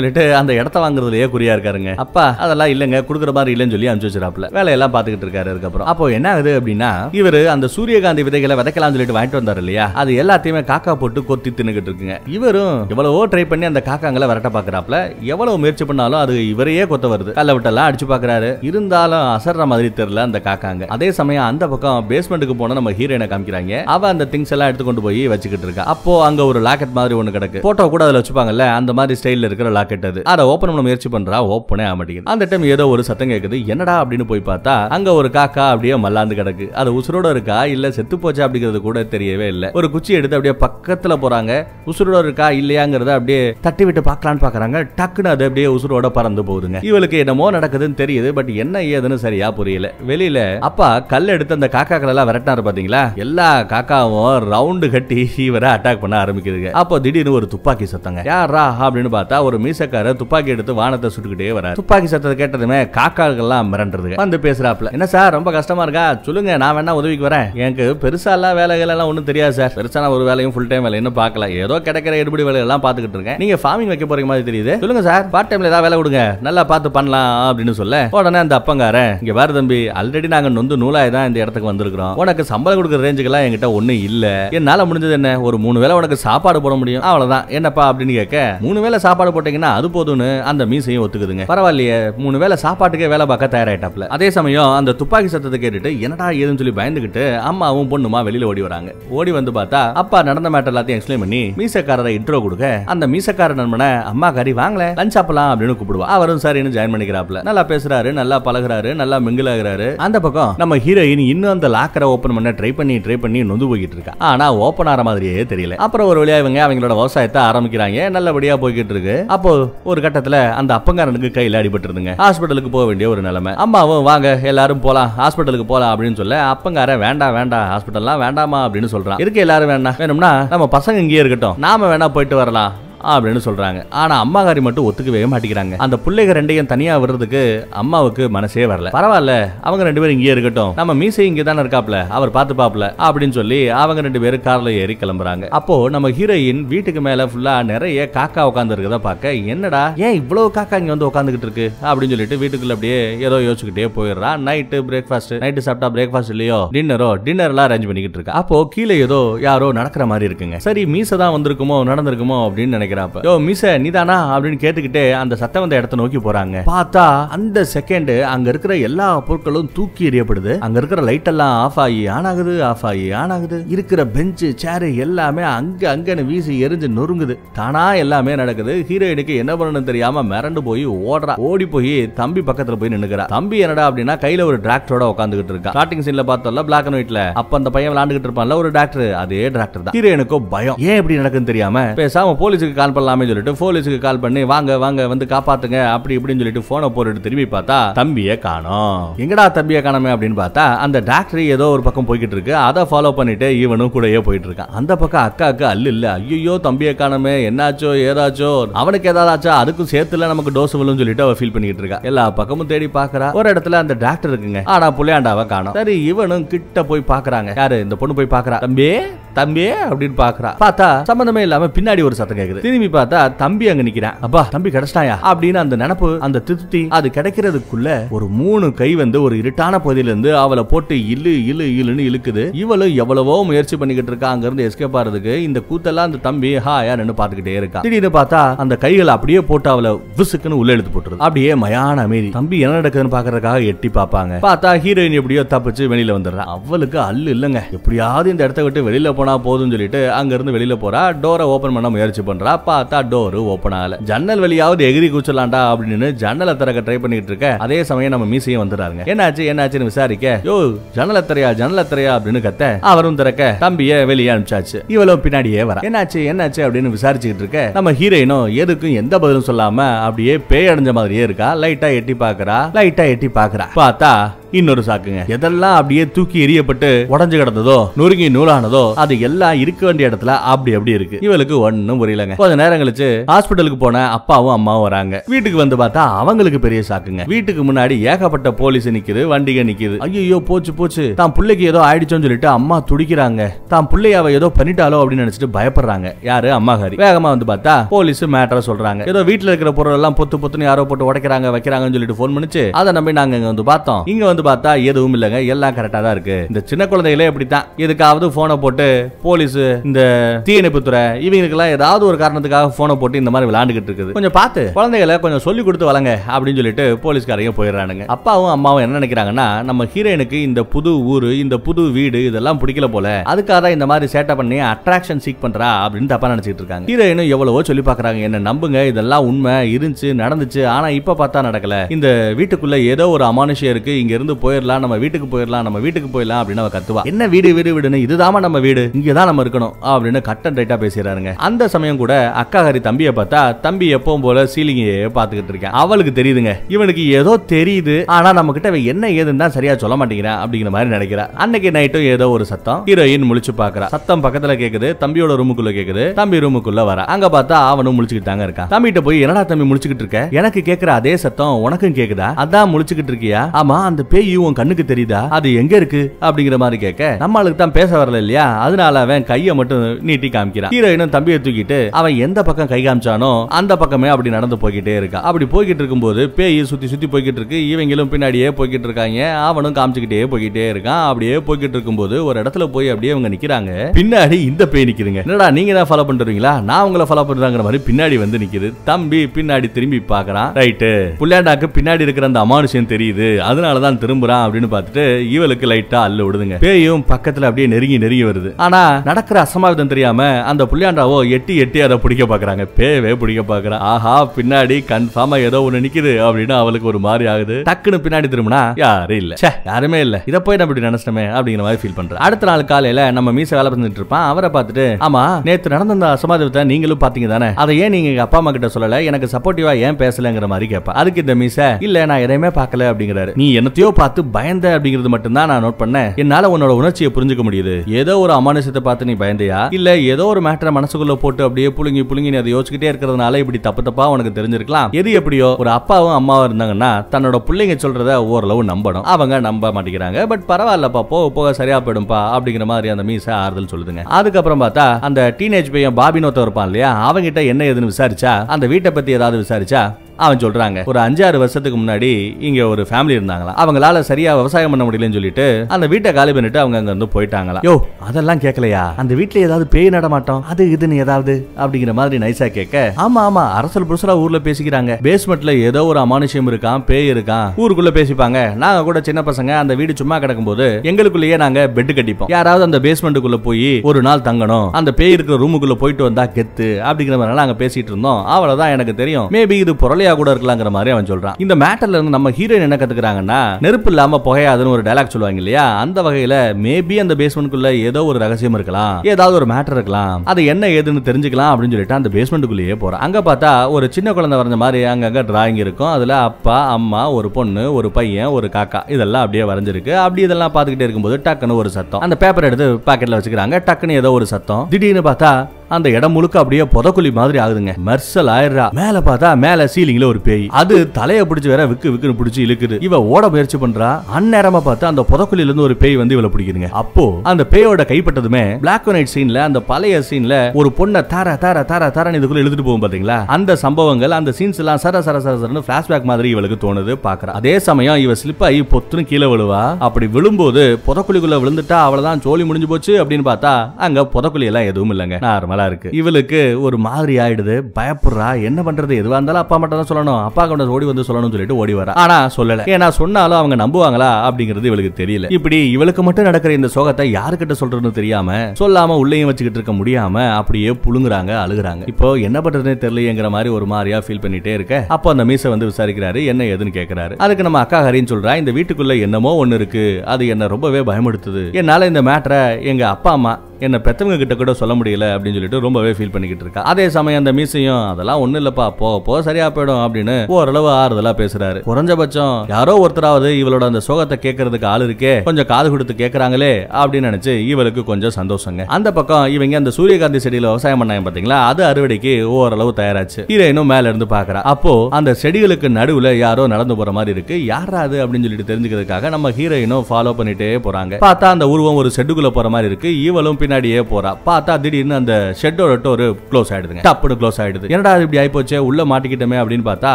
சொல்லிட்டு அந்த இடத்த வாங்குறதுலயே குறியா இருக்காருங்க. அப்பா அதெல்லாம் இல்லங்க குடுக்குற மாதிரி இல்லைன்னு சொல்லி அனுப்பிச்சு வச்சிருக்காப்ல வேலையெல்லாம் பாத்துக்கிட்டு இருக்காரு அதுக்கப்புறம். அப்போ என்ன ஆகுது அப்படின்னா இவரு அந்த சூரியகாந்தி விதைகளை விதைக்கலாம்னு சொல்லிட்டு வாங்கிட்டு வந்தாரு இல்லையா? அது எல்லாத்தையுமே காக்கா போட்டு கொத்தி தின்னுகிட்டு இருக்குங்க இவரும் எவ்வளவோ ட்ரை பண்ணி அந்த காக்காங்களை விரட்ட பாக்குறாப்ல எவ்வளவு முயற்சி பண்ணாலும் அது இவரையே கொத்த வருது. கல்ல விட்டெல்லாம் அடிச்சு பாக்குறாரு இருந்தாலும் அசர்ற மாதிரி தெரியல அந்த காக்காங்க. அதே சமயம் அந்த பக்கம் பேஸ்மெண்ட்டுக்கு போன நம்ம ஹீரோயினை காமிக்கிறாங்க. அவ அந்த திங்ஸ் எல்லாம் எடுத்து கொண்டு போய் வச்சுக்கிட்டு இருக்கா. அப்போ அங்க ஒரு லாக்கெட் மாதிரி ஒண்ணு கிடக்கு. போட்டோ கூட அதுல வச்சுப்பாங்கல்ல அந்த மாதிரி ஸ்டைல்ல இருக்கிற லாக்கெட் அது. அதை ஓப்பன் பண்ண முயற்சி பண்றா ஓப்பனே ஆக மாட்டேங்குது. அந்த டைம் ஏதோ ஒரு சத்தம் கேக்குது. என்னடா? அப்படின்னு போய் பார்த்தா அங்க ஒரு காக்கா அப்படியே மல்லாந்து கிடக்கு. அது உசுரோட இருக்கா? இல்ல செத்து போச்சா அப்படிங்கிறது கூட தெரியவே இல்ல. ஒரு குச்சி எடுத்து அப்படியே பக்கத்துல போறாங்க. உசுரோட இருக்கா இல்லையாங்கிறத அப்படியே தட்டி விட்டு பார்க்கலான்னு பாக்குறாங்க டக்குன்னு அது அப்படியே உசுரோட பறந்து போகுதுங்க. இவளுக்கு என்னமோ நடக்குதுன்னு தெரியுது பட் என்ன ஏதுன்னு சரியா புரியல. வெளியில அப்பா கல் எடுத்து அந்த காக்காக்கள் எல்லாம் விரட்டினாரு பாத்தீங்களா? எல்லா காக்காவும் ரவுண்டு கட்டி இவரை அட்டாக் பண்ண ஆரம்பிக்குதுங்க. அப்போ திடீர்னு ஒரு துப்பாக்கி சத்தங்க. யாரா அப்படின்னு பார்த்தா ஒரு மீசக்கார துப்பாக்கி எடுத்து வானத்தை சுட்டுக்கிட்டே வர துப்பாக்கி சத்தத்தை கேட்டதுமே காக்காக்கள்லாம் மிரண்டுறது வந்து பேசுறாப்ல என்ன சார் ரொம்ப கஷ்டமா இருக்கா? சொல்லுங்க நான் வேணா உதவிக்கு வரேன். எனக்கு பெருசா எல்லாம் வேலைகள் எல்லாம் ஒண்ணும் தெரியாது சார். பெருசா ஒரு வேலையும் ஃபுல் டைம் வேலையும் இன்னும் பார்க்கல. ஏதோ கிடைக்கிற எடுபடி வேலையெல்லாம் பார்த்துக்கிட்டு இருக்கேன். நீங்க ஃபார்மிங் வைக்க போறீங்க மாதிரி தெரியுது. சொல்லுங்க சார். பார்ட் டைம்ல ஏதாவது வேலை கொடுங்க. நல்லா பார்த்து பண்ணலாம் அப்படின்னு சொல்ல உடனே அந்த அப்பங்காரன் இங்க வேற தம்பி ஆல்ரெடி நாங்க நொந்து நூலாய் தான் இந்த இடத்துக்கு வந்திருக்கிறோம். உனக்கு சம்பளம் கொடுக்குற ரேஞ்சுக்கெல்லாம் என்கிட்ட ஒண்ணு இல்ல. என்னால முடிஞ்சது என்ன? ஒரு மூணு வேளை உனக்கு சாப்பாடு போட முடியும். அவ்வளவுதான். என்னப்பா அப்படின்னு கேட்க மூணு வேளை சாப்பாடு போட்டீங்கன்னா அது போதும்னு அந்த மீசையும் ஒத்துக்குதுங்க. பரவாயில்லையே மூணு வேளை சாப்பாட்டுக்கே வேலை பார்க்க தயாராயிட்டாப்ல அதே சமயம் அந்த துப்பாக்கி சத்தத்தை கேட்டுட்டு என்னடா ஏதுன்னு சொல்லி பயந்துகிட்டு அம்மாவும் பொண்ணுமா வெளியில ஓடி வராங்க. ஓடி வந்து பார்த்தா அப்பா நடந்த மேட்டர் எல்லாத்தையும் எக்ஸ்பிளைன் பண்ணி மீசக்காரரை இன்ட்ரோ கொடுக்க அந்த மீசக்கார நண்பனை அம்மா கறி வாங்கல லஞ்ச் சாப்பிடலாம் அப்படின்னு கூப்பிடுவா. அவரும் சரின்னு ஜாயின் பண்ணிக்கிறாப்ல நல்லா பேசுறாரு நல்லா பழகுறாரு நல்லா மிங்கிள் ஆகுறாரு. அந்த பக்கம் நம்ம ஹீரோயின் இன்னும் அந்த லாக்கரை ஓபன் பண்ண ட்ரை பண்ணி ட்ரை பண்ணி நொந்து போய்கிட்டு இருக்கா. ஆனா ஓபன் ஆற மாதிரியே தெரியல. அப்புறம் ஒரு வழியா இவங்க அவங்களோட விவசாயத்தை ஆரம்பிக்கிறாங்க. நல்லபடியா போய்கிட்டு இருக்கு. அப்போ ஒரு கட்டத்துல அந்த அப்பங்காரனுக்கு கையில அடிபட்டுருதுங்க ஹாஸ்பிட்டலுக்கு போக வேண்டிய ஒரு நிலைமை. அம்மாவும் வாங்க எல்லாரும் போலாம் ஹாஸ்பிட்டலுக்கு போலாம் அப்படின்னு சொல்ல அப்பங்காரன் வேண்டாம் வேண்டாம் ஹாஸ்பிட்டல்லாம் வேண்டாமா அப்படின்னு சொல்றான். இருக்கு எல்லாரும் வேண்டாம்? வேணும்னா நம்ம பசங்க இங்கே இருக்கட்டும். நாம வேணா போயிட்டு வரலாம். அப்படின்னு சொல்றாங்க. ஆனா அம்மாகாரி மட்டும் ஒத்துக்கவே மாட்டேங்கிறாங்க. அந்த பிள்ளைங்க ரெண்டையும் தனியா விடுறதுக்கு அம்மாவுக்கு மனசே வரல. பரவாயில்ல அவங்க ரெண்டு பேரும் இங்கேயே இருக்கட்டும். நம்ம மீசை இங்கே தானே இருக்காப்ல அவர் பார்த்து பாப்ல அப்படின்னு சொல்லி அவங்க ரெண்டு பேரும் கார்ல ஏறி கிளம்புறாங்க. அப்போ நம்ம ஹீரோயின் வீட்டுக்கு மேல ஃபுல்லா நிறைய காக்கா உட்கார்ந்து இருக்கத பார்க்க என்னடா ஏன் இவ்வளவு காக்கா இங்க வந்து உட்காந்துக்கிட்டு இருக்கு? அப்படின்னு சொல்லிட்டு வீட்டுக்குள்ள அப்படியே ஏதோ யோசிச்சுக்கிட்டே போயிடுறா. நைட்டு பிரேக்ஃபாஸ்ட் நைட்டு சாப்பிட்டா பிரேக்ஃபாஸ்ட் இல்லையோ? டின்னரோ டின்னர்லாம் அரேஞ்ச் பண்ணிக்கிட்டு இருக்கா. அப்போ கீழே ஏதோ யாரோ நடக்கிற மாதிரி இருக்குங்க. சரி மீசை தான் வந்திருக்குமோ நடந்திருக்குமோ அப்படின்னு நினைக்கிறப்ப யோ மீச நீதானா அப்படின்னு கேட்டுக்கிட்டே அந்த சத்தம் வந்த இடத்த நோக்கி போறாங்க. பார்த்தா அந்த செகண்ட் அங்க இருக்கிற எல்லா பொருட்களும் தூக்கி எறியப்படுது. அங்க இருக்கிற லைட் எல்லாம் ஆஃப் ஆகி ஆன் ஆகுது ஆஃப் ஆகி ஆன் ஆகுது. இருக்கிற பெஞ்சு சேரு எல்லாமே அங்க அங்கன்னு வீசி எரிஞ்சு நொறுங்குது. தானா எல்லாமே நடக்குது. ஹீரோயினுக்கு என்ன பண்ணணும்னு தெரியாம மிரண்டு போய் ஓடுறா. ஓடி போய் தம்பி பக்கத்துல போய் நின்னுக்கிறா. தம்பி என்னடா அப்படின்னா கையில ஒரு டிராக்டரோட உட்காந்துக்கிட்டு இருக்கா. ஸ்டார்டிங் சீன்ல பார்த்தோம்ல பிளாக் அண்ட் ஒயிட்ல அப்ப அந்த பையன் விளையாண்டுகிட்டு இருப்பான்ல ஒரு டாக்டர் அதே டாக்டர் தான். ஹீரோயினுக்கோ பயம். ஏன் இப்படி நடக்குன்னு தெரியாம பேசாம போலீஸுக்கு கால் பண்ணலாமே சொல்லிட்டு போலீஸுக்கு கால் பண்ணி வாங்க வாங்க வந்து காப்பாத்துங்க அப்படி இப்படின்னு சொல்லிட்டு போனை போட்டுட்டு திரும்பி பார்த்தா தம்பியை காணோம். எங்கடா தம்பியை காணமே? அப்படின்னு பார்த்தா அந்த டாக்டர் ஏதோ ஒரு பக்கம் போய்கிட்டு இருக்கு. அதை ஃபாலோ பண்ணிட்டு இவனும் கூடயே போயிட்டு இருக்கான். அந்த பக்கம் அக்காவுக்கு அல்லு இல்ல. ஐயோ தம்பியை காணமே. என்னாச்சோ ஏதாச்சோ? அவனுக்கு ஏதாவது ஆச்சா அதுக்கும் சேர்த்துல நமக்கு டோஸ் விழும் சொல்லிட்டு அவ ஃபீல் பண்ணிட்டு இருக்கா. எல்லா பக்கமும் தேடி பாக்குறா ஒரு இடத்துல அந்த டாக்டர் இருக்குங்க. ஆனா புள்ளையாண்டாவை காணோம். சரி இவனும் கிட்ட போய் பாக்குறாங்க யாரு? இந்த பொண்ணு போய் பாக்குறா தம்பி தம்பி அப்படின்னு பாக்குறா பார்த்தா சம்பந்தமே இல்லாம பின்னாடி ஒரு சத்தம் கேக்குது. திரும்பி பார்த்தா தம்பி அங்க நிக்கிறான். அப்பா தம்பி கிடைச்சிட்டாயா? அப்படின்னு அந்த நினப்பு அந்த திருப்தி அது கிடைக்கிறதுக்குள்ள ஒரு மூணு கை வந்து ஒரு இருட்டான பகுதியில இருந்து அவளை போட்டு இழு இழு இழுன்னு இழுக்குது. இவளும் எவ்வளவோ முயற்சி பண்ணிக்கிட்டு இருக்கா அங்க இருந்து எஸ்கேப் ஆறதுக்கு. இந்த கூத்தெல்லாம் அந்த தம்பி ஹாயா நின்னு பாத்துக்கிட்டே இருக்கா. திடீர்னு பார்த்தா அந்த கைகளை அப்படியே போட்டு அவளை விசுக்குன்னு உள்ள எடுத்து போட்டுருது. அப்படியே மயான அமைதி. தம்பி என்ன நடக்குதுன்னு பாக்குறதுக்காக எட்டி பார்ப்பாங்க. பார்த்தா ஹீரோயின் எப்படியோ தப்பிச்சு வெளியில வந்துடுறான். அவளுக்கு அல்லு இல்லங்க. எப்படியாவது இந்த இடத்த விட்டு வெளியில போனா போதும்னு சொல்லிட்டு அங்க இருந்து வெளியில போறா. டோரை ஓபன் பண்ண முயற்சி பண்றா. பார்த்தா டோர் ஓபன் ஆகல. ஜன்னல் வழியாவது எகிரி குச்சலாண்டா அப்படின்னு ஜன்னலை திறக்க ட்ரை பண்ணிட்டு இருக்க. அதே சமயம் நம்ம மீசையும் வந்துடுறாங்க என்னாச்சு என்னாச்சுன்னு விசாரிக்க யோ ஜன்னலை திரையா ஜன்னலை திரையா அப்படின்னு கத்த அவரும் திறக்க தம்பிய வெளியே அனுப்பிச்சாச்சு. இவளும் பின்னாடியே வர. என்னாச்சு என்னாச்சு அப்படின்னு விசாரிச்சுக்கிட்டு இருக்க. நம்ம ஹீரோயினும் எதுக்கும் எந்த பதிலும் சொல்லாம அப்படியே பேய் அடைஞ்ச மாதிரியே இருக்கா? லைட்டா எட்டி பாக்குறா லைட்டா எட்டி பாக்குறா பார்த்தா இன்னொரு சாக்குங்க. எதெல்லாம் அப்படியே தூக்கி எரியப்பட்டு உடஞ்சு கிடந்ததோ நொறுங்கி நூலானதோ அது எல்லாம் இருக்க வேண்டிய இடத்துல அப்படி அப்படி இருக்கு. இவளுக்கு ஒன்னும் புரியலங்க. கொஞ்ச நேரம் கழிச்சு ஹாஸ்பிட்டலுக்கு போன அப்பாவும் அம்மாவும் வராங்க. வீட்டுக்கு வந்து பார்த்தா அவங்களுக்கு பெரிய சாக்குங்க. வீட்டுக்கு முன்னாடி ஏகப்பட்ட போலீஸ் நிக்குது வண்டிக நிக்குது. ஐயோ போச்சு போச்சு. தான் பிள்ளைக்கு ஏதோ ஆயிடுச்சோன்னு சொல்லிட்டு அம்மா துடிக்கிறாங்க. தான் பிள்ளையாவ ஏதோ பண்ணிட்டாலோ அப்படின்னு நினைச்சிட்டு பயப்படுறாங்க. யாரு? அம்மா ஹரி. வேகமா வந்து பார்த்தா போலீஸ் மேட்டரை சொல்றாங்க. ஏதோ வீட்டுல இருக்கிற பொருள் எல்லாம் பொத்து பொத்துன்னு யாரோ போட்டு உடைக்கிறாங்க வைக்கிறாங்கன்னு சொல்லிட்டு போன் பண்ணிச்சு. அதை நம்பி நாங்க இங்க வந்து பார்த்தோம். இங்க வந்து பார்த்தா எதுவும் இல்லைங்க. எல்லாம் கரெக்டா தான் இருக்கு. இந்த சின்ன குழந்தைகளே இப்படித்தான். எதுக்காவது போனை போட்டு போலீஸ் இந்த தீயணைப்புத்துறை இவங்களுக்கெல்லாம் ஏதாவது ஒரு காரணத்துக்காக போனை போட்டு இந்த மாதிரி விளையாண்டுகிட்டு இருக்குது. கொஞ்சம் பார்த்து. குழந்தைகளை கொஞ்சம் சொல்லி கொடுத்து வளங்க அப்படின்னு சொல்லிட்டு போலீஸ்காரங்க போயிடுறானுங்க. அப்பாவும் அம்மாவும் என்ன நினைக்கிறாங்கன்னா நம்ம ஹீரோயினுக்கு இந்த புது ஊரு இந்த புது வீடு இதெல்லாம் பிடிக்கல போல. அதுக்காக தான் இந்த மாதிரி சேட்டை பண்ணி அட்ராக்ஷன் சீக் பண்றா அப்படின்னு தப்பா நினைச்சிட்டு இருக்காங்க. ஹீரோயினும் எவ்வளவோ சொல்லி பாக்குறாங்க என்ன நம்புங்க? இதெல்லாம் உண்மை இருந்துச்சு நடந்துச்சு. ஆனா இப்ப பார்த்தா நடக்கல. இந்த வீட்டுக்குள்ள ஏதோ ஒரு அமானுஷம் இருக்கு இங்க இருந்து போயிடலாம் நம்ம வீட்டுக்கு போயிடலாம் நம்ம வீட்டுக்கு போயிடலாம் அப்படின்னு அவ கத்துவா. என்ன வீடு வீடு வீடுன்னு இதுதாம நம்ம வீடு இங்க தான் நம்ம இருக்கணும் அப்படின்னு கட்டன் ரைட்டா பேசுறாருங்க அந்த சமயம் கூட அக்கா ஹரி தம்பியை பார்த்தா தம்பி எப்பவும் போல சீலிங்கையே பாத்துக்கிட்டு இருக்கேன் அவளுக்கு தெரியுதுங்க. இவனுக்கு ஏதோ தெரியுது. ஆனா நம்ம கிட்ட என்ன ஏதுன்னு தான் சரியா சொல்ல மாட்டேங்கிறான் அப்படிங்கிற மாதிரி நினைக்கிறா. அன்னைக்கு நைட்டும் ஏதோ ஒரு சத்தம். ஹீரோயின் முழிச்சு பாக்குறா சத்தம் பக்கத்துல கேக்குது. தம்பியோட ரூமுக்குள்ள கேக்குது. தம்பி ரூமுக்குள்ள வர. அங்க பார்த்தா அவனும் முழிச்சுக்கிட்டாங்க இருக்கான். தம்பிகிட்ட போய் என்னடா தம்பி முழிச்சுக்கிட்டு இருக்க? எனக்கு கேக்குற அதே சத்தம் உனக்கும் கேக்குதா? அதான் முழிச்சுக்கிட்டு இருக்கியா? ஆமா அந்த பேய் உன் கண்ணுக்கு தெரியுதா? அது எங்க இருக்கு? அப்படிங்கிற மாதிரி கேட்க நம்மளுக்கு தான் பேச வரல இல்லையா? அதனால அவன் கையை மட்டும் நீட்டி காமிக்கிறான். ஹீரோயினும் தம்பியை தூக்கிட்டு அவன் எந்த பக்கம் கை காமிச்சானோ அந்த பக்கமே அப்படி நடந்து போய்கிட்டே இருக்கா. அப்படி போய்கிட்டு இருக்கும்போது பேய் சுத்தி சுத்தி போய்கிட்டு இருக்கு. இவங்களும் பின்னாடியே போய்கிட்டு இருக்காங்க. அவனும் காமிச்சுக்கிட்டே போய்கிட்டே இருக்கான். அப்படியே போய்கிட்டு இருக்கும்போது ஒரு இடத்துல போய் அப்படியே அவங்க நிக்கிறாங்க. பின்னாடி இந்த பேய் நிக்குதுங்க. என்னடா நீங்க தான் ஃபாலோ பண்றீங்களா? நான் உங்களை ஃபாலோ பண்றாங்கிற மாதிரி பின்னாடி வந்து நிக்குது. தம்பி பின்னாடி திரும்பி பாக்குறான் ரைட்டு புள்ளாண்டாக்கு பின்னாடி இருக்கிற அந்த அமானுஷம் தெரியுது. அதனாலதான் விரும்புறான் அப்படின்னு பார்த்துட்டு இவளுக்கு லைட்டா அல்ல விடுதுங்க. பேயும் பக்கத்துல அப்படியே நெருங்கி நெருங்கி வருது. ஆனா நடக்கிற அசம்பாவிதம் தெரியாம அந்த புள்ளியாண்டாவோ எட்டி எட்டி அதை பிடிக்க பாக்குறாங்க. பேவே பிடிக்க பாக்குறான் ஆஹா பின்னாடி கன்ஃபார்மா ஏதோ ஒண்ணு நிக்குது அப்படின்னு அவளுக்கு ஒரு மாதிரி ஆகுது. டக்குன்னு பின்னாடி திரும்பினா யாரும் இல்ல. யாருமே இல்ல. இத போய் நம்ம இப்படி நினைச்சிட்டோமே அப்படிங்கிற மாதிரி ஃபீல் பண்றேன் அடுத்த நாள் காலையில நம்ம மீச வேலை பண்ணிட்டு இருப்பான். அவரை பார்த்துட்டு ஆமா நேத்து நடந்த அந்த அசமாதத்தை நீங்களும் பாத்தீங்க தானே? அதை ஏன் நீங்க எங்க அப்பா அம்மா கிட்ட சொல்லல? எனக்கு சப்போர்ட்டிவா ஏன் பேசலங்கிற மாதிரி கேட்பா. அதுக்கு இந்த மீச இல்ல நான் எதையுமே பார்க்கல அப்படிங்கிறாரு. நீ என்னத்தையோ பார்த்து பயந்த அப்படிங்கிறது மட்டும்தான் நான் நோட் பண்ணேன். என்னால உன்னோட உணர்ச்சியை புரிஞ்சுக்க முடியுது. ஏதோ ஒரு அமானுஷத்தை பார்த்து நீ பயந்தையா? இல்ல ஏதோ ஒரு மேட்டரை மனசுக்குள்ள போட்டு அப்படியே புழுங்கி புழுங்கி நீ அதை யோசிச்சுக்கிட்டே இருக்கிறதுனால இப்படி தப்பு தப்பா உனக்கு தெரிஞ்சிருக்கலாம். எது எப்படியோ ஒரு அப்பாவும் அம்மாவும் இருந்தாங்கன்னா தன்னோட பிள்ளைங்க சொல்றத ஓரளவு நம்பணும். அவங்க நம்ப மாட்டேங்கிறாங்க. பட் பரவாயில்லப்பா போ போக சரியா போயிடும்பா அப்படிங்கிற மாதிரி அந்த மீச ஆறுதல் சொல்லுதுங்க. அதுக்கப்புறம் பார்த்தா அந்த டீனேஜ் பையன் பாபினோத்த இருப்பான் இல்லையா? அவங்கிட்ட என்ன ஏதுன்னு விசாரிச்சா? அந்த வீட்டை பத்தி ஏதாவது விசாரிச்சா? அவன் சொல்றாங்க ஒரு அஞ்சாறு வருஷத்துக்கு முன்னாடி இங்க ஒரு ஃபேமிலி இருந்தாங்களா அவங்களால சரியா விவசாயம் பண்ண முடியலன்னு சொல்லிட்டு அந்த வீட்டை காலி பண்ணிட்டு அவங்க அங்க இருந்து போயிட்டாங்களா யோ அதெல்லாம் கேட்கலையா அந்த வீட்டுல ஏதாவது பேய் நடமாட்டோம் அது இதுன்னு ஏதாவது? அப்படிங்கிற மாதிரி நைஸா கேட்க ஆமா ஆமா அரசல் புருஷரா ஊர்ல பேசிக்கிறாங்க. பேஸ்மெண்ட்ல ஏதோ ஒரு அமானுஷ்யம் இருக்கான் பேய் இருக்கான் ஊருக்குள்ள பேசிப்பாங்க. நாங்க கூட சின்ன பசங்க அந்த வீடு சும்மா கிடக்கும் போது எங்களுக்குள்ளேயே நாங்க பெட் கட்டிப்போம். யாராவது அந்த பேஸ்மெண்ட்டுக்குள்ள போய் ஒரு நாள் தங்கணும். அந்த பேய் இருக்கிற ரூமுக்குள்ள போயிட்டு வந்தா கெத்து அப்படிங்கிற மாதிரி நாங்க பேசிட்டு இருந்தோம். அவ்வளவுதான் எனக்கு தெரியும். மேபி இது புரளையா கூட இருக்கலாங்கிற மாதிரி அவன் சொல்றான். இந்த மேட்டர்ல இருந்து நம்ம ஹீரோயின் என்ன கத்துக்கிறாங்கன்னா நெருப்பு இல்லாம புகையாதுன்னு ஒரு டைலாக் சொல்லுவாங்க இல்லையா? அந்த வகையில மேபி அந்த பேஸ்மெண்ட்குள்ள ஏதோ ஒரு ரகசியம் இருக்கலாம். ஏதாவது ஒரு மேட்டர் இருக்கலாம். அது என்ன ஏதுன்னு தெரிஞ்சுக்கலாம் அப்படின்னு சொல்லிட்டு அந்த பேஸ்மெண்ட்டுக்குள்ளேயே போறான். அங்க பார்த்தா ஒரு சின்ன குழந்தை வரைஞ்ச மாதிரி அங்கங்க டிராயிங் இருக்கும். அதுல அப்பா அம்மா ஒரு பொண்ணு ஒரு பையன் ஒரு காக்கா இதெல்லாம் அப்படியே வரைஞ்சிருக்கு. அப்படி இதெல்லாம் பார்த்துக்கிட்டே இருக்கும்போது டக்குன்னு ஒரு சத்தம். அந்த பேப்பர் எடுத்து பாக்கெட்ல வச்சுக்கிறாங்க. டக்குன்னு ஏதோ ஒரு சத்தம். திடீர்னு பார்த்தா அந்த இடம் முழுக்க அப்படியே புதக்குழி மாதிரி ஆகுதுங்க. மெர்சல் ஆயிடுறா. மேல பார்த்தா மேல சீலிங்ல ஒரு பேய். அது தலைய பிடிச்சு வேற விக்கு விக்குன்னு பிடிச்சி இழுக்குது. இவ ஓட முயற்சி பண்றா. அந்நேரமா பார்த்தா அந்த புதக்குழில இருந்து ஒரு பேய் வந்து இவளை பிடிக்குதுங்க. அப்போ அந்த பேயோட கைப்பட்டதுமே பிளாக் அண்ட் ஒயிட் சீன்ல அந்த பழைய சீன்ல ஒரு பொண்ணை தார தார தார தாரன்னு இதுக்குள்ள இழுத்துட்டு போகும் பாத்தீங்களா? அந்த சம்பவங்கள் அந்த சீன்ஸ் எல்லாம் சர சர சர சரன்னு பிளாஷ்பேக் மாதிரி இவளுக்கு தோணுது பாக்குறா. அதே சமயம் இவ ஸ்லிப் ஆகி பொத்துன்னு கீழே விழுவா. அப்படி விழும்போது புதக்குழிக்குள்ள விழுந்துட்டா அவ்வளவுதான் சோழி முடிஞ்சு போச்சு அப்படின்னு பார்த்தா அங்க புதக்குழி எல்லாம் எதுவும் இல்லைங்க. நார்மலா இருக்கு. இவளுக்கு ஒரு மாதிரி ஆயிடுது. பயப்படுறா. என்ன பண்றது? எதுவா இருந்தாலும் அப்பா மட்டும் தான் சொல்லணும். அப்பா கொண்ட ஓடி வந்து சொல்லணும்னு சொல்லிட்டு ஓடி வரா. ஆனா சொல்லல. ஏன்னா சொன்னாலும் அவங்க நம்புவாங்களா? அப்படிங்கிறது இவளுக்கு தெரியல. இப்படி இவளுக்கு மட்டும் நடக்கிற இந்த சோகத்தை யாருக்கிட்ட சொல்றதுன்னு தெரியாம சொல்லாம உள்ளேயும் வச்சுக்கிட்டு இருக்க முடியாம அப்படியே புழுங்குறாங்க அழுகுறாங்க. இப்போ என்ன பண்றதுன்னு தெரியலையேங்கிற மாதிரி ஒரு மாதிரியா ஃபீல் பண்ணிட்டே இருக்க. அப்போ அந்த மீச வந்து விசாரிக்கிறாரு. என்ன ஏதுன்னு கேட்கிறாரு அதுக்கு நம்ம அக்கா ஹரின்னு சொல்றா இந்த வீட்டுக்குள்ள என்னமோ ஒன்னு இருக்கு. அது என்ன ரொம்பவே பயமுடுத்துது என்னால இந்த மேட்டரை எங்க அப்பா அம்மா என்ன பெத்தவங்க கிட்ட கூட சொல்ல முடியல அப்படின்னு சொல்லிட்டு ரொம்பவே ஃபீல் பண்ணிக்கிட்டு இருக்கா. அதே சமயம் அந்த மீசையும் அதெல்லாம் ஒண்ணு இல்லப்பா போ போ சரியா போயிடும் அப்படின்னு ஓரளவு ஆறுதலா பேசுறாரு. குறைஞ்சபட்சம் யாரோ ஒருத்தராவது இவளோட அந்த சோகத்தை கேட்கறதுக்கு ஆள் இருக்கே கொஞ்சம் காது கொடுத்து கேட்கறாங்களே அப்படின்னு நினைச்சு இவளுக்கு கொஞ்சம் சந்தோஷங்க. அந்த பக்கம் இவங்க அந்த சூரியகாந்தி செடியில விவசாயம் பண்ணாங்க பாத்தீங்களா அது அறுவடைக்கு ஓரளவு தயாராச்சு. ஹீரோயினும் மேல இருந்து பாக்குறா. அப்போ அந்த செடிகளுக்கு நடுவுல யாரோ நடந்து போற மாதிரி இருக்கு. யாரா அது அப்படின்னு சொல்லிட்டு தெரிஞ்சுக்கிறதுக்காக நம்ம ஹீரோயினும் ஃபாலோ பண்ணிட்டே போறாங்க. பார்த்தா அந்த உருவம் ஒரு செட்டுக்குள்ள போற மாதிரி இருக்கு. இவளும் பின்னாடியே போறா. பார்த்தா திடீர்னு அந்த ஷெட்டோட டோர் க்ளோஸ் ஆயிடுதுங்க. டப்புனு க்ளோஸ் ஆயிடுது. என்னடா இப்படி ஆயிப்போச்சே? உள்ள மாட்டிக்கிட்டோமே அப்படின்னு பார்த்தா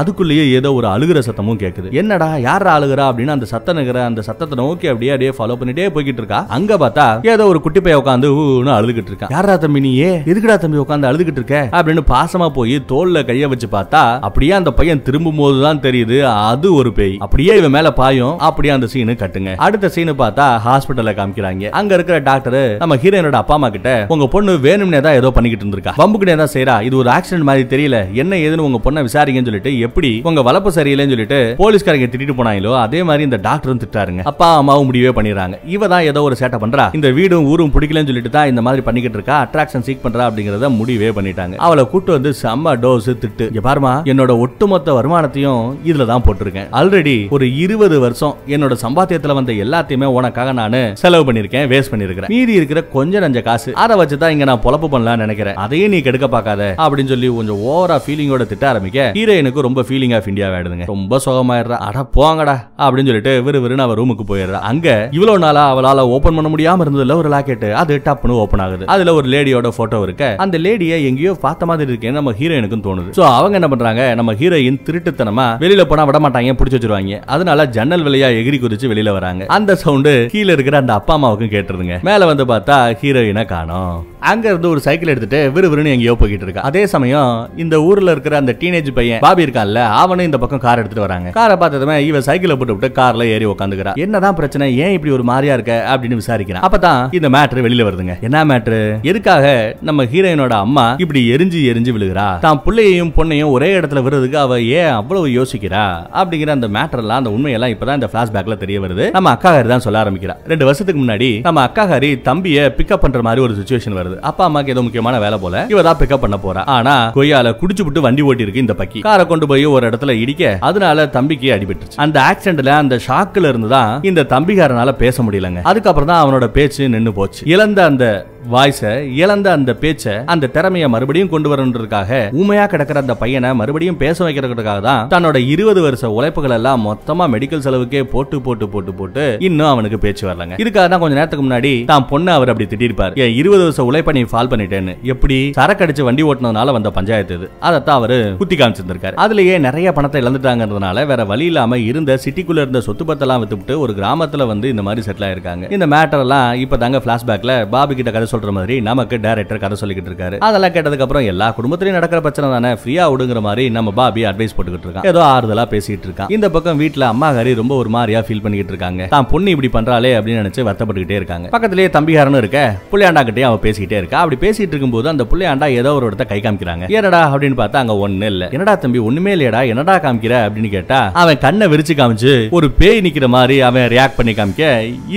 அதுக்குள்ளேயே ஏதோ ஒரு அழுகிற சத்தமும் கேக்குது. என்னடா யார் அழுகுறா அப்படின்னு அந்த சத்தம் அந்த சத்தத்தை நோக்கி அப்படியே அப்படியே ஃபாலோ பண்ணிட்டே போய்கிட்டு இருக்கா. அங்க பார்த்தா ஏதோ ஒரு குட்டி பைய உட்காந்து ஊன்னு அழுதுகிட்டு இருக்கா யாரா தம்பி நீ ஏ எதுக்குடா தம்பி உட்காந்து அழுதுகிட்டு இருக்க? அப்படின்னு பாசமா போய் தோல்ல கைய வச்சு பார்த்தா அப்படியே அந்த பையன் திரும்பும் போதுதான் தெரியுது அது ஒரு பேய். அப்படியே இவன் மேல பாயும். அப்படியே அந்த சீனு கட்டுங்க. அடுத்த சீனு பார்த்தா ஹாஸ்பிட்டல்ல காமிக்கிறாங்க. அங்க இருக்கிற டாக்டர் நம்ம ஹீரோயினோட அப்பா அம்மா கிட்ட உங்க பொண்ணு வேணும்னே தான் ஏதோ பண்ணிக்கிட்டு இருந்திருக்கா. வம்புக்குனே என்ன செய்யறா இது ஒரு ஆக்சிடென்ட் மாதிரி தெரியல. என்ன ஏதுன்னு உங்க பொண்ணை விசாரிங்கன்னு சொல்லிட்டு எப்படி உங்க வளப்பு சரியில்லைன்னு சொல்லிட்டு போலீஸ்காரங்க திட்டிட்டு போனாங்களோ அதே மாதிரி இந்த டாக்டரும் திட்டாருங்க அப்பா அம்மாவும் முடிவே பண்ணிடுறாங்க. இவ தான் ஏதோ ஒரு சேட்டை பண்றா. இந்த வீடும் ஊரும் பிடிக்கலன்னு சொல்லிட்டு தான் இந்த மாதிரி பண்ணிக்கிட்டு இருக்கா? அட்ராக்ஷன் சீக் பண்றா அப்படிங்கறத முடிவே பண்ணிட்டாங்க. அவளை கூட்டு வந்து செம்ம டோஸ் திட்டு. இங்க பாருமா என்னோட ஒட்டுமொத்த வருமானத்தையும் இதுல தான் போட்டிருக்கேன். ஆல்ரெடி ஒரு இருபது வருஷம் என்னோட சம்பாத்தியத்துல வந்த எல்லாத்தையுமே உனக்காக நான் செலவு பண்ணிருக்கேன் வேஸ்ட் பண்ணிருக்கேன் மீதி இருக்கிற கொஞ்சம் நஞ்ச காசு அதை வச்சு தான் இங்க நான் பொழப்பு பண்ணலாம் நினைக்கிறேன். அதையும் நீ கெடுக்க பார்க்காத. அப்படின்னு சொல்லி கொஞ்சம் ஓவரா ஃபீலிங்கோட திட்ட ஆரம்பிக்க ஹீரோயினுக்கு ரொம்ப ஃபீலிங் ஆஃப் இந்தியா ஆயிடுதுங்க. ரொம்ப சுகமாயிடுறா. அட போங்கடா. அப்படின்னு சொல்லிட்டு விறு விறுன்னு அவ ரூமுக்கு போயிடுறா. அங்க இவ்வளவு நாளா அவளால ஓபன் பண்ண முடியாம இருந்ததுல ஒரு லாக்கெட் அது டப்னு ஓபன் ஆகுது. அதுல ஒரு லேடியோட போட்டோ இருக்க. அந்த லேடியை எங்கேயோ பார்த்த மாதிரி இருக்கேன்னு நம்ம ஹீரோயினுக்கும் தோணுது. சோ அவங்க என்ன பண்றாங்க நம்ம ஹீரோயின் திருட்டுத்தனமா வெளியில போனா விட மாட்டாங்க பிடிச்சி வச்சிருவாங்க. அதனால ஜன்னல் வழியா எகிரி குதிச்சு வெளியில வராங்க. அந்த சவுண்டு கீழே இருக்கிற அந்த அப்பா அம்மாவுக்கும் கேட்டுருதுங்க. மேல வந்து பார்த்தா ஹீரோயினை காணோம். அங்க இருந்து ஒரு சைக்கிள் எடுத்துட்டு விறுவிறுன்னு எங்கேயோ போய்கிட்டு இருக்கா. அதே சமயம் இந்த ஊர்ல இருக்கிற அந்த டீனேஜ் பையன் பாபி இருக்கான்ல அவனும் இந்த பக்கம் கார் எடுத்துட்டு வராங்க. காரை பார்த்ததுமே இவ சைக்கிளை போட்டு விட்டு கார்ல ஏறி உட்காந்துக்கிறா என்னதான் பிரச்சனை ஏன் இப்படி ஒரு மாதிரியா இருக்க அப்படின்னு விசாரிக்கிறான். அப்பதான் இந்த மேட்ரு வெளியில வருதுங்க. என்ன மேட்ரு எதுக்காக நம்ம ஹீரோயினோட அம்மா இப்படி எரிஞ்சு எரிஞ்சு விழுகிறா? தான் பிள்ளையையும் பொண்ணையும் ஒரே இடத்துல விடுறதுக்கு அவ ஏன் அவ்வளவு யோசிக்கிறா? அப்படிங்கிற அந்த மேட்டர் எல்லாம் அந்த உண்மையெல்லாம் இப்பதான் இந்த பிளாஷ்பேக்ல தெரிய வருது. நம்ம அக்காகாரி தான் சொல்ல ஆரம்பிக்கிறா. ரெண்டு வருஷத்துக்கு முன்னாடி நம்ம அக்கா ஹரி தம்பிய பிக்கப் பண்ற மாதிரி ஒரு சுச்சுவேஷன் வருது. அப்பா அம்மாக்கு ஏதோ முக்கியமான வேலை போல இவ தான் பிக்கப் பண்ண போறா. ஆனா கொய்யால குடிச்சு விட்டு வண்டி ஓட்டி இருக்கு இந்த பக்கி. காரை கொண்டு போய் ஒரு இடத்துல இடிக்க அதனால தம்பிக்கு அடிபட்டுச்சு அந்த ஆக்சிடென்ட்ல அந்த ஷாக்ல இருந்து தான் இந்த தம்பிகாரனால பேச முடியலங்க. அதுக்கப்புறம் தான் அவனோட பேச்சு நின்னு போச்சு. இழந்த அந்த வாய்ஸ இழந்த அந்த பேச்ச அந்த திறமைய மறுபடியும் கொண்டு வரணுன்றதுக்காக ஊமையா கிடக்கிற அந்த பையனை மறுபடியும் பேச வைக்கிறதுக்காக தான் தன்னோட இருபது வருஷ உழைப்புகள் எல்லாம் மொத்தமா மெடிக்கல் செலவுக்கே போட்டு போட்டு போட்டு போட்டு இன்னும் அவனுக்கு பேச்சு வரலங்க. இதுக்காக தான் கொஞ்ச நேரத்துக்கு முன்னாடி தான் பொண்ணு அவர் அப்படி திட்டிருப்பார் இருபது வருஷ உழைப்பை நீ ஃபால் பண்ணிட்டு. பண்ணிட்டேன்னு எப்படி? சரக்கு அடிச்சு வண்டி ஓட்டினதுனால வந்த பஞ்சாயத்து இது. அதைத்தான் அவரு குத்தி காமிச்சிருந்திருக்காரு. அதுலயே நிறைய பணத்தை இழந்துட்டாங்கிறதுனால வேற வழி இல்லாம இருந்த சிட்டிக்குள்ள இருந்த சொத்து பத்தெல்லாம் வித்துவிட்டு ஒரு கிராமத்துல வந்து இந்த மாதிரி செட்டில் ஆயிருக்காங்க. இந்த மேட்டர் எல்லாம் இப்ப தாங்க பிளாஷ்பேக்ல பாபு கிட்ட கதை சொல்ற மாதிரி நமக்கு டைரக்டர் கதை சொல்லிக்கிட்டு இருக்காரு. அதெல்லாம் கேட்டதுக்கு அப்புறம் எல்லா குடும்பத்திலையும் நடக்கிற பிரச்சனை தானே. ஃப்ரீயா விடுங்கிற மாதிரி நம்ம பாபி அட்வைஸ் போட்டுக்கிட்டு இருக்கான். ஏதோ ஆறுதலா பேசிட்டு இருக்கான். இந்த பக்கம் வீட்டுல அம்மா ஹரி ரொம்ப ஒரு மாதிரியா ஃபீல் பண்ணிக்கிட்டு இருக்காங்க. தான் பொண்ணு இப்படி பண்றாளே அப்படின்னு நினைச்சு வருத்தப்பட்டுக்கிட்டே இருக்காங்க. பக்கத்திலேயே தம்பிகாரனும் இருக்க. புள்ளியாண்டா கிட்டே அவ பேசிக்கிட்டே இருக்கா. அப்படி பேசி பேசிட்டு இருக்கும்போது அந்த பிள்ளையாண்டா ஏதோ ஒரு இடத்த கை காமிக்கிறாங்க. ஏடா அப்படின்னு பார்த்தா அங்க ஒண்ணு இல்ல. என்னடா தம்பி ஒண்ணுமே இல்லையடா. என்னடா காமிக்கிற அப்படின்னு கேட்டா அவன் கண்ணை விரிச்சு காமிச்சு ஒரு பேய் நிக்கிற மாதிரி அவன் ரியாக்ட் பண்ணி காமிக்க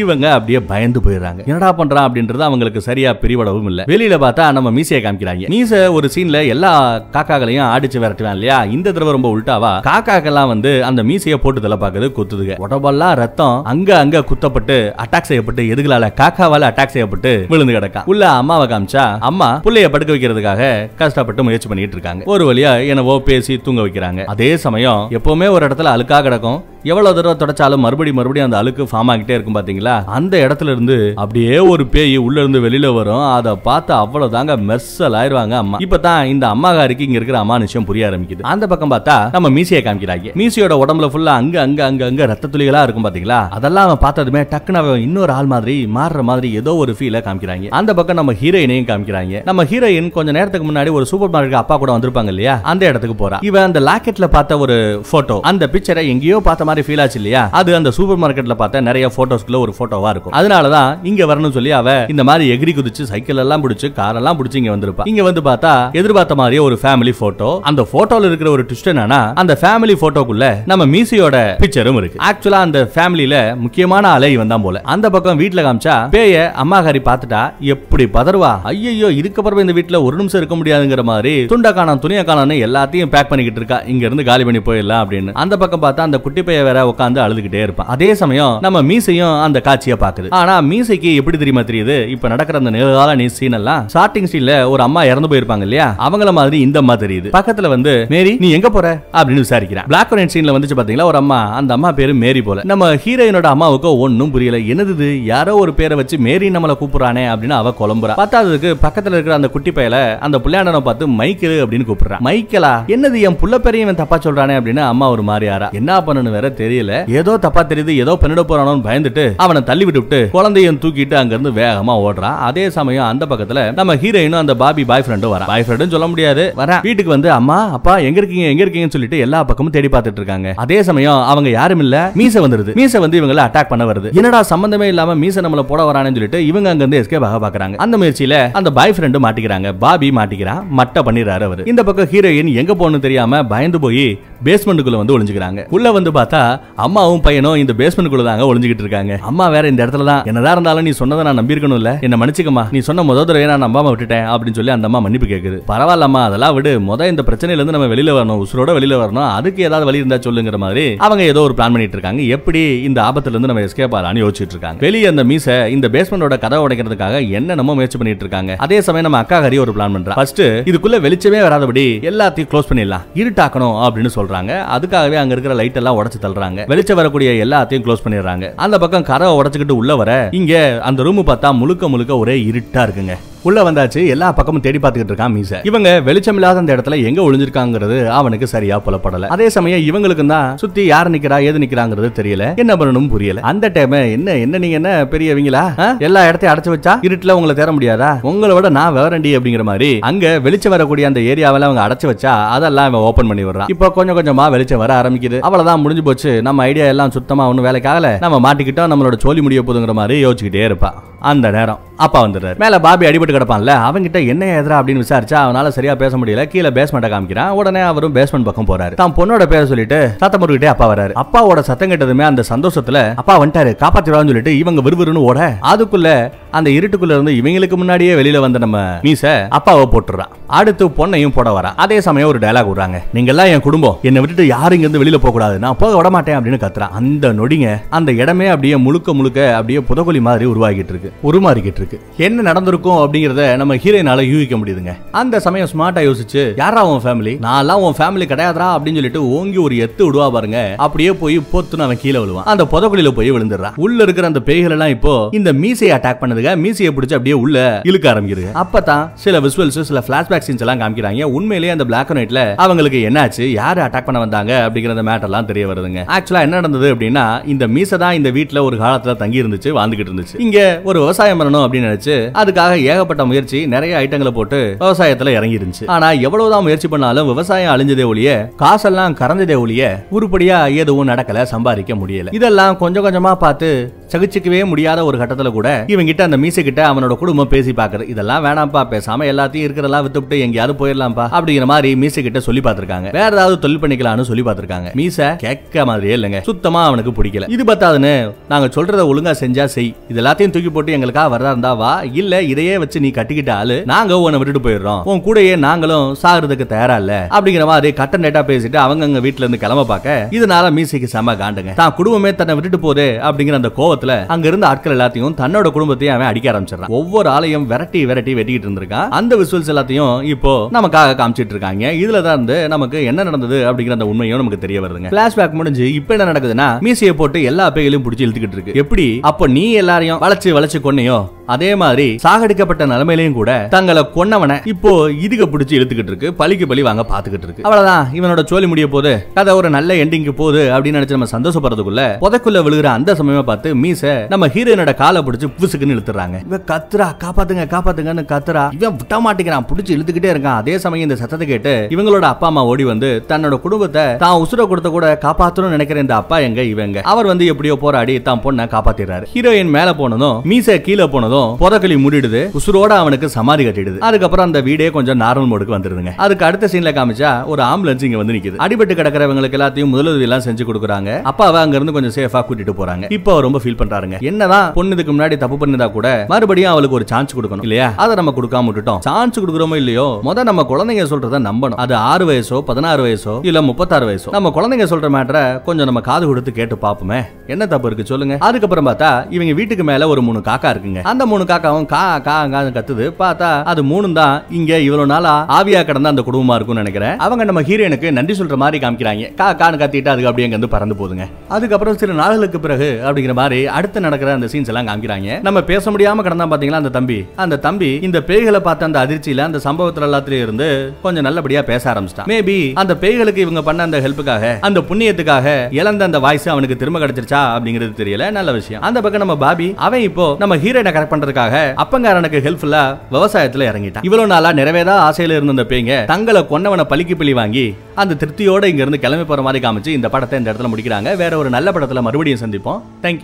இவங்க அப்படியே பயந்து போயிடுறாங்க. என்னடா பண்றான் அப்படின்றது அவங்களுக்கு சரியா பிரிவடவும் இல்ல. வெளியில பார்த்தா நம்ம மீசையை காமிக்கிறாங்க. மீச ஒரு சீன்ல எல்லா காக்காக்களையும் ஆடிச்சு விரட்டுவேன் இல்லையா? இந்த தடவை ரொம்ப உல்டாவா? காக்காக்கெல்லாம் வந்து அந்த மீசையை போட்டு தலை பாக்குது குத்துதுங்க. உடம்பெல்லாம் ரத்தம் அங்க அங்க குத்தப்பட்டு அட்டாக் செய்யப்பட்டு எதுகளால காக்காவால அட்டாக் செய்யப்பட்டு விழுந்து கிடக்கா உள்ள அம்மாவை காமிச்சா அம்மா பிள்ளைய படுக்க வைக்கிறதுக்காக கஷ்டப்பட்டு முயற்சி பண்ணிட்டு இருக்காங்க. ஒரு வழியா என்னவோ பேசி தூங்க வைக்கிறாங்க. அதே சமயம் எப்பவுமே ஒரு இடத்துல அழுக்கா கிடக்கும். எவ்வளவு தடவை தொடச்சாலும் மறுபடியும் மறுபடியும் அந்த அழுக்கு ஃபார்ம் ஆகிட்டே இருக்கும் பாத்தீங்களா? அந்த இடத்துல இருந்து அப்படியே ஒரு பேய் உள்ள இருந்து வெளியில வரும். அதை பார்த்து அவ்வளவு தாங்க மெர்சல் ஆயிருவாங்க அம்மா. இப்பதான் இந்த அம்மாகாருக்கு இங்க இருக்கிற அமானுஷம் புரிய ஆரம்பிக்குது. அந்த பக்கம் பார்த்தா நம்ம மீசியை காமிக்கிறாங்க. மீசியோட உடம்புல ஃபுல்லா அங்க அங்க அங்க அங்க ரத்த துளிகளா இருக்கும் பாத்தீங்களா? அதெல்லாம் அவன் பார்த்ததுமே டக்குனு அவன் இன்னொரு ஆள் மாதிரி மாறுற மாதிரி ஏதோ ஒரு ஃபீல காமிக்கிறாங்க. அந்த பக்கம் நம்ம ஹீரோயினையும் காமிக்கிறாங்க. நம்ம ஹீரோயின் கொஞ்ச நேரத்துக்கு முன்னாடி ஒரு சூப்பர் மார்க்கெட் அப்பா கூட வந்திருப்பாங்க இல்லையா? அந்த இடத்துக்கு போறா. இவன் அந்த லாக்கெட்ல பார்த்த ஒரு போட்டோ அந்த பிக்சரை எங்கேயோ பார்த்த மாதிரி ஃபீல் ஆச்சு இல்லையா? அது அந்த சூப்பர் மார்க்கெட்ல பார்த்த நிறைய போட்டோஸ்க்குள்ள ஒரு போட்டோவா இருக்கும். அதனாலதான் இங்க வரணும்னு சொல்லி அவ இந்த மாதிரி எகிரி குதிச்சு சைக்கிள் எல்லாம் பிடிச்சு கார் எல்லாம் பிடிச்சு இங்க வந்திருப்பா. இங்க வந்து பார்த்தா எதிர்பார்த்த மாதிரியே ஒரு ஃபேமிலி போட்டோ அந்த போட்டோல இருக்கிற ஒரு ட்விஸ்ட் என்னன்னா அந்த ஃபேமிலி போட்டோக்குள்ள நம்ம மீசியோட பிக்சரும் இருக்கு. ஆக்சுவலா அந்த ஃபேமிலியில முக்கியமான ஆளே இவன் தான் போல. அந்த பக்கம் வீட்டுல காமிச்சா பேய அம்மாகாரி பார்த்துட்டா எப்படி பதறுவா? ஐயோ இதுக்கப்புறம் இந்த வீட்டுல ஒரு நிமிஷம் இருக்க முடியாதுங்கிற மாதிரி துண்டா காணம் துணிய காணம்னு எல்லாத்தையும் பேக் பண்ணிக்கிட்டு இருக்கா. இங்க இருந்து காலி பண்ணி போயிடலாம் அப்படின்னு. அந்த பக்கம் பார்த்தா அந்த குட்டி பைய வேற உட்காந்து அழுதுகிட்டே இருப்பான். அதே சமயம் நம்ம மீசையும் அந்த காட்சியை பாக்குது ஆனா மீசைக்கு எப்படி தெரியுமா தெரியுது? இப்ப நடக்கிற அந்த நிகழ்கால நீ சீன் எல்லாம் ஸ்டார்டிங் சீன்ல ஒரு அம்மா இறந்து போயிருப்பாங்க இல்லையா? அவங்கள மாதிரி இந்த அம்மா தெரியுது பக்கத்துல வந்து மேரி நீ எங்க போற? அப்படின்னு விசாரிக்கிறா. பிளாக் அண்ட் சீன்ல வந்துச்சு பாத்தீங்களா? ஒரு அம்மா அந்த அம்மா பேரு மேரி போல. நம்ம ஹீரோயினோட அம்மாவுக்கு ஒன்னும் புரியல. என்னது இது? யாரோ ஒரு பேரை வச்சு மேரி நம்மளை கூப்பிடுறானே அப்படின்னு அவ குழம்புறா. பத்தாததுக்கு பக்கத்துல இருக்கிற அந்த குட்டி பையல அந்த புள்ளையாண்டனை பார்த்து மைக்கேல் அப்படின்னு கூப்பிடுறான் மைக்கேலா என்னது என் புள்ள பேரையும் இவன் தப்பா சொல்றானே? அப்படின்னு அம்மா ஒரு மாதிரி ஆறா. என்ன பண்ணனு வேற? தெரியல. ஏதோ தப்பா தெரியுது ஏதோ பண்ணிட போறானோன்னு பயந்துட்டு அவனை தள்ளி விட்டுவிட்டு குழந்தையும் தூக்கிட்டு அங்க இருந்து வேகமா ஓடுறான் அதே சமயம் அந்த பக்கத்துல நம்ம ஹீரோயினும் அந்த பாபி பாய் ஃப்ரெண்டும் வரா. பாய் ஃப்ரெண்டும் சொல்ல முடியாது. வரா. வீட்டுக்கு வந்து அம்மா அப்பா எங்க இருக்கீங்க எங்க இருக்கீங்கன்னு சொல்லிட்டு எல்லா பக்கமும் தேடி பார்த்துட்டு இருக்காங்க. அதே சமயம் அவங்க யாரும் இல்ல. மீச வந்துருது. மீச வந்து இவங்கள அட்டாக் பண்ண வருது. என்னடா சம்பந்தமே இல்லாம மீச நம்மள போட வரானு சொல்லிட்டு இவங்க அங்க இருந்து எஸ்கேப் ஆக பாக்குறாங்க அந்த முயற்சியில அந்த பாய் ஃப்ரெண்டு மாட்டிக்கிறாங்க. பாபி மாட்டிக்கிறான் மட்ட பண்ணிடுறாரு அவரு. இந்த பக்கம் ஹீரோயின் எங்க போகணும்னு தெரியாம பயந்து போய் பேஸ்மெண்ட்டுக்குள்ள வந்து ஒளிஞ்சுக்கிறாங்க. உள்ள வந்து பார்த்தா அம்மாவும் பையனும் இந்த பேஸ்மெண்ட் தாங்க ஒளிஞ்சுக்கிட்டு இருக்காங்க. அம்மா வேற இந்த இடத்துல தான். என்னதான் இருந்தாலும் நீ சொன்னதை நான் நம்பியிருக்கணும்ல. என்ன மன்னிச்சுக்கமா நீ சொன்ன முத தடவை நான் நம்பாம விட்டுட்டேன் அப்படின்னு சொல்லி அந்த அம்மா மன்னிப்பு கேக்குது. பரவாயில்லம்மா அதெல்லாம் விடு. முத இந்த பிரச்சனையில இருந்து நம்ம வெளியில வரணும். உசுரோட வெளியில வரணும். அதுக்கு ஏதாவது வழி இருந்தா சொல்லுங்கிற மாதிரி அவங்க ஏதோ ஒரு பிளான் பண்ணிட்டு இருக்காங்க. எப்படி இந்த ஆபத்துல இருந்து நம்ம எஸ்கேப் ஆகலாம்னு யோசிச்சுட்டு இருக்காங்க. வெளியே அந்த மீச இந்த பேஸ்மெண்டோட கதை உடைக்கிறதுக்காக என்னென்னமோ முயற்சி பண்ணிட்டு இருக்காங்க. அதே சமயம் நம்ம அக்கா ஹரி ஒரு பிளான் பண்றா. ஃபர்ஸ்ட் இதுக்குள்ள வெளிச்சமே வராதபடி எல்லாத்தையும் க்ளோஸ் பண்ணிடலாம். இருட்டாக்கணும் அப்படின்னு சொல்றாங்க. அதுக்காகவே அங்க இருக்கிற லைட் எல்லாம் உடைச்சு சொல்றாங்க. வெளிச்சம் வரக்கூடிய எல்லாத்தையும் க்ளோஸ் பண்ணிடுறாங்க. அந்த பக்கம் கதவை உடச்சுக்கிட்டு உள்ள வர இங்க அந்த ரூம் பார்த்தா முழுக்க முழுக்க ஒரே இருட்டா இருக்குங்க. உள்ள வந்தாச்சு எல்லா பக்கமும் தேடி பார்த்துக்கிட்டு இருக்கான் மீச. இவங்க வெளிச்சம் இல்லாத அந்த இடத்துல எங்க ஒளிஞ்சிருக்காங்கிறது அவனுக்கு சரியா புலப்படல. அதே சமயம் இவங்களுக்கு தான் சுத்தி யார் நிக்கிறா ஏது நிக்கிறாங்கிறது தெரியல. என்ன பண்ணணும் புரியல. அந்த டைம் என்ன என்ன நீங்க என்ன பெரியவங்களா? எல்லா இடத்தையும் அடைச்சு வச்சா இருட்டுல உங்களை தேர முடியாதா? உங்களை விட நான் விவரண்டி அப்படிங்கிற மாதிரி அங்க வெளிச்சம் வரக்கூடிய அந்த ஏரியாவில அவங்க அடைச்சு வச்சா அதெல்லாம் இவன் ஓபன் பண்ணி விடுறான். இப்போ கொஞ்சம் கொஞ்சமா வெளிச்சம் வர ஆரம்பிக்குது. அவ்வளவுதான் முடிஞ்சு போச்சு. நம்ம ஐடியா எல்லாம் சுத்தமா ஒன்னும் வேலைக்காகல. நம்ம மாட்டிக்கிட்டோம். நம்மளோட சோழி முடிய போதுங்கிற மாதிரி யோசிச்சுக்கிட்டே இருப்பா. அந்த நேரம். அப்பா வந்துடுறாரு. மேல பாபி அடிபட்டு கிடப்பான்ல அவங்கிட்ட என்ன எதிரா அப்படின்னு விசாரிச்சா அவனால சரியா பேச முடியல கீழே பேஸ்மெண்ட்டை காமிக்கிறான். உடனே அவரும் பேஸ்மெண்ட் பக்கம் போறாரு. தான் பொண்ணோட பேரை சொல்லிட்டு சத்தம் போட்டுக்கிட்டே அப்பா வராரு அப்பாவோட சத்தம் கேட்டதுமே அந்த சந்தோஷத்துல அப்பா வந்துட்டாரு காப்பாத்திடுவான்னு சொல்லிட்டு இவங்க விறுவிறுன்னு ஓட. அதுக்குள்ள அந்த இருட்டுக்குள்ள இருந்து இவங்களுக்கு முன்னாடியே வெளியில வந்த நம்ம மீச அப்பாவை போட்டுறான் அடுத்து பொண்ணையும் போட வரா அதே சமயம் ஒரு டயலாக் விடுறாங்க. நீங்க எல்லாம் என் குடும்பம். என்னை விட்டுட்டு யாரும் இங்க இருந்து வெளியில போக கூடாது. நான் போக விட மாட்டேன் அப்படின்னு கத்துறான். அந்த நொடிங்க அந்த இடமே அப்படியே முழுக்க முழுக்க அப்படியே புதகுலி மாதிரி உருவாகிட்டு இருக்கு. உருமாறிக்கிட்டு இருக்கு. என்ன நடந்திருக்கும் அப்படிங்கறத நம்ம ஹீரோயினால யூகிக்க முடியுதுங்க. அந்த சமயம் ஸ்மார்ட்டா யோசிச்சு யாரா உன் ஃபேமிலி நான்லாம் உன் ஃபேமிலி கிடையாதா அப்படின்னு சொல்லிட்டு ஓங்கி ஒரு எத்து விடுவா பாருங்க. அப்படியே போய் பொத்துன்னு அவன் கீழே விழுவான். அந்த புதக்குழியில போய் விழுந்துடுறான் உள்ள இருக்கிற அந்த பேய்கள் எல்லாம் இப்போ இந்த மீசையை அட்டாக் பண்ணதுங்க. மீசையை பிடிச்சு அப்படியே உள்ள இழுக்க ஆரம்பிக்குது அப்பதான் சில விசுவல்ஸ் சில பிளாஷ்பேக் சீன்ஸ் எல்லாம் காமிக்கிறாங்க. உண்மையிலேயே அந்த பிளாக் அண்ட் ஒயிட்ல அவங்களுக்கு என்னாச்சு? யாரு அட்டாக் பண்ண வந்தாங்க? அப்படிங்கிற மேட்டர் எல்லாம் தெரிய வருதுங்க. ஆக்சுவலா என்ன நடந்தது அப்படின்னா இந்த மீசை தான் இந்த வீட்டுல ஒரு காலத்துல தங்கி இருந்துச்சு வாழ்ந்துகிட்டு இருந்துச்சு. இங்க ஒரு விவசாயம் பண்ணணும் அப்படின்னு நினைச்சு அதுக்காக ஏகப்பட்ட முயற்சி நிறைய ஐட்டங்களை போட்டு விவசாயத்துல இறங்கி இருந்துச்சு ஆனா எவ்வளவுதான் முயற்சி பண்ணாலும் விவசாயம் அழிஞ்சதே ஒழிய காசெல்லாம் கறந்ததே ஒழிய உருப்படியா எதுவும் நடக்கல சம்பாதிக்க முடியல. இதெல்லாம் கொஞ்சம் கொஞ்சமா பார்த்து சகிச்சுக்கவே முடியாத ஒரு கட்டத்துல கூட இவங்க கிட்ட அந்த மீசை கிட்ட அவனோட குடும்பம் பேசி பாக்குறது இதெல்லாம் வேணாம்ப்பா பேசாம எல்லாத்தையும் இருக்கிறதெல்லாம் வித்துட்டு எங்கேயாவது போயிடலாம்ப்பா அப்படிங்கிற மாதிரி மீசை கிட்ட சொல்லி பார்த்திருக்காங்க. வேற ஏதாவது தொழில் பண்ணிக்கலாம்னு சொல்லி பார்த்திருக்காங்க. மீசை கேட்க மாதிரியே இல்லைங்க. சுத்தமா அவனுக்கு பிடிக்கல. இது பத்தாதுன்னு நாங்க சொல்றத ஒழுங்கா செஞ்சா செய். இது எல்லாத்தையும் தூக்கி போட்டு எங்களுக்காக வரதா இருந்தா வா. இல்ல இதையே வச்சு நீ கட்டிக்கிட்ட ஆளு நாங்க உன்னை விட்டுட்டு போயிடுறோம். உன் கூடயே நாங்களும் சாகுறதுக்கு தயாரா இல்ல. அப்படிங்கிற மாதிரி கட்ட நெட்டா பேசிட்டு அவங்க அங்க வீட்டுல இருந்து கிளம்ப பார்க்க இதனால மீசைக்கு செம காண்டுங்க. தான் குடும்பமே தன்னை விட்டுட்டு போதே அப்படிங்கிற அந்த கோவத்துல அங்க இருந்த ஆட்கள் எல்லாத்தையும் தன்னோட குடும்பத்தையும் அவன் அடிக்க ஆரம்பிச்சிடறான். ஒவ்வொரு ஆளையும் விரட்டி விரட்டி வெட்டிக்கிட்டு இருந்திருக்கான். அந்த விசுவல்ஸ் எல்லாத்தையும் இப்போ நமக்காக காமிச்சிட்டு இருக்காங்க. இதுல தான் இருந்து நமக்கு என்ன நடந்தது அப்படிங்கிற அந்த உண்மையும் நமக்கு தெரிய வருதுங்க. பிளாஷ்பேக் முடிஞ்சு இப்போ என்ன நடக்குதுன்னா மீசையை போட்டு எல்லா பேகளையும் பிடிச்சி இழுத்துக்கிட்டு இருக்கு. எப்படி? அப்போ நீ எல்லாரையும் வளைச்சு வளைச்சு கொன்னையோ அதே மாதிரி சாகடிக்கப்பட்ட நிலைமையிலையும் கூட தங்களை கொன்னவனை இப்போ இதுக பிடிச்சி இழுத்துக்கிட்டு இருக்கு பழிக்கு பழி வாங்க பாத்துக்கிட்டு இருக்கு. அவ்வளவுதான். இவனோட சோழி முடிய போது கதை ஒரு நல்ல எண்டிங்க்கு போகுது அப்படின்னு நினைச்சு நம்ம சந்தோஷப்படுறதுக்குள்ள புதைக்குள்ள விழுகிற அந்த சமயமா பார்த்து மீச நம்ம ஹீரோயினோட காலை பிடிச்சி புசுக்குன்னு இழுத்துறாங்க. இவன் கத்துறா காப்பாத்துங்க காப்பாத்துங்கன்னு கத்துறா. இவன் விட்ட மாட்டேங்கிறான். பிடிச்சி இழுத்துக்கிட்டே இருக்கான். அதே சமயம் இந்த சத்தத்தை கேட்டு இவங்களோட அப்பா அம்மா ஓடி வந்து தன்னோட குடும்பத்தை தான் உசுர கொடுத்த கூட காப்பாத்தணும்னு நினைக்கிற இந்த அப்பா எங்க? இவங்க. அவர் வந்து எப்படியோ போராடி தான் பொண்ணை காப்பாத்திடுறாரு. ஹீரோயின் மேல போனதும் மீச கீழே போனதும் புதக்களி மூடிடுது உசுரோட அவனுக்கு சமாதி கட்டிடுது. அதுக்கப்புறம் அந்த வீடே கொஞ்சம் நார்மல் மோடுக்கு வந்துருதுங்க அதுக்கு அடுத்த சீன்ல காமிச்சா ஒரு ஆம்புலன்ஸ் இங்க வந்து நிக்குது. அடிபட்டு கிடக்கிறவங்களுக்கு எல்லாத்தையும் முதலுதவி எல்லாம் செஞ்சு கொடுக்குறாங்க. அப்பாவை அங்க இருந்து கொஞ்சம் சேஃபா கூட்டிட்டு போறாங்க. இப்போ ரொம்ப ஃபீல் பண்றாருங்க. என்னதான் பொண்ணு இதுக்கு முன்னாடி தப்பு பண்ணிருந்தா கூட மறுபடியும் அவளுக்கு ஒரு சான்ஸ் கொடுக்கணும் இல்லையா? அதை நம்ம கொடுக்காம விட்டுட்டோம். சான்ஸ் கொடுக்குறோமோ இல்லையோ முத நம்ம குழந்தைங்க சொல்றத நம்பணும். அது ஆறு வயசோ பதினாறு வயசோ இல்ல முப்பத்தாறு வயசோ. நம்ம குழந்தைங்க சொல்ற மேட்டரை கொஞ்சம் நம்ம காது கொடுத்து கேட்டு பாப்போமே என்ன தப்பு இருக்கு சொல்லுங்க. அதுக்கப்புறம் பார்த்தா இவங்க வீட்டுக்கு மேல ஒரு மூணு காக்கா இருக்குங்க. அந்த மூணு காக்காவும் கா கா கான்னு கத்துது. பார்த்தா அது மூணு தான் இங்க இவ்வளவு நாளா ஆவியா கிடந்த அந்த குடும்பமா இருக்கும்னு நினைக்கிறேன். அவங்க நம்ம ஹீரோனுக்கு நன்றி சொல்ற மாதிரி காமிக்கிறாங்க. கா கான்னு கத்திட்டு அதுக்கு அப்படியே வந்து பறந்து போதுங்க. அதுக்கப்புறம் சில நாளுக்கு பிறகு அப்படிங்கிற மாதிரி அடுத்து நடக்கிற அந்த சீன்ஸ் எல்லாம் காமிக்கிறாங்க. நம்ம பேச முடியாம கிடந்தா பாத்தீங்களா அந்த தம்பி? அந்த தம்பி இந்த பேய்களை பார்த்த அந்த அதிர்ச்சியில அந்த சம்பவத்துல எல்லாத்திலயும் இருந்து கொஞ்சம் நல்லபடியா பேச ஆரம்பிச்சிட்டான். மேபி அந்த பேய்களுக்கு இவங்க பண்ண அந்த ஹெல்ப்புக்காக அந்த புண்ணியத்துக்காக இழந்த அந்த வாய்ஸ் அவனுக்கு திரும்ப கிடைச்சிருச்சா அப்படிங்கிறது தெரியல. நல்ல விஷயம். அந்த பக்கம் நம்ம பாபி அவன் இப்போ நம்ம ஹீரோயினை கரெக்ட் பண்றதுக்காக அப்பங்காரனுக்கு ஹெல்ப்ஃபுல்லா விவசாயத்துல இறங்கிட்டான். இவ்வளவு நாளா நிறைவேறா ஆசையில இருந்த பேங்க தங்களை கொன்னவனை பலிக்கு பலி வாங்கி அந்த திருப்தியோட இங்க இருந்து கிளம்பி போற மாதிரி காமிச்சு இந்த படத்தை இந்த இடத்துல முடிக்கிறாங்க. வேற ஒரு நல்ல படத்துல மறுபடியும் சந்திப்போம். தேங்க்யூ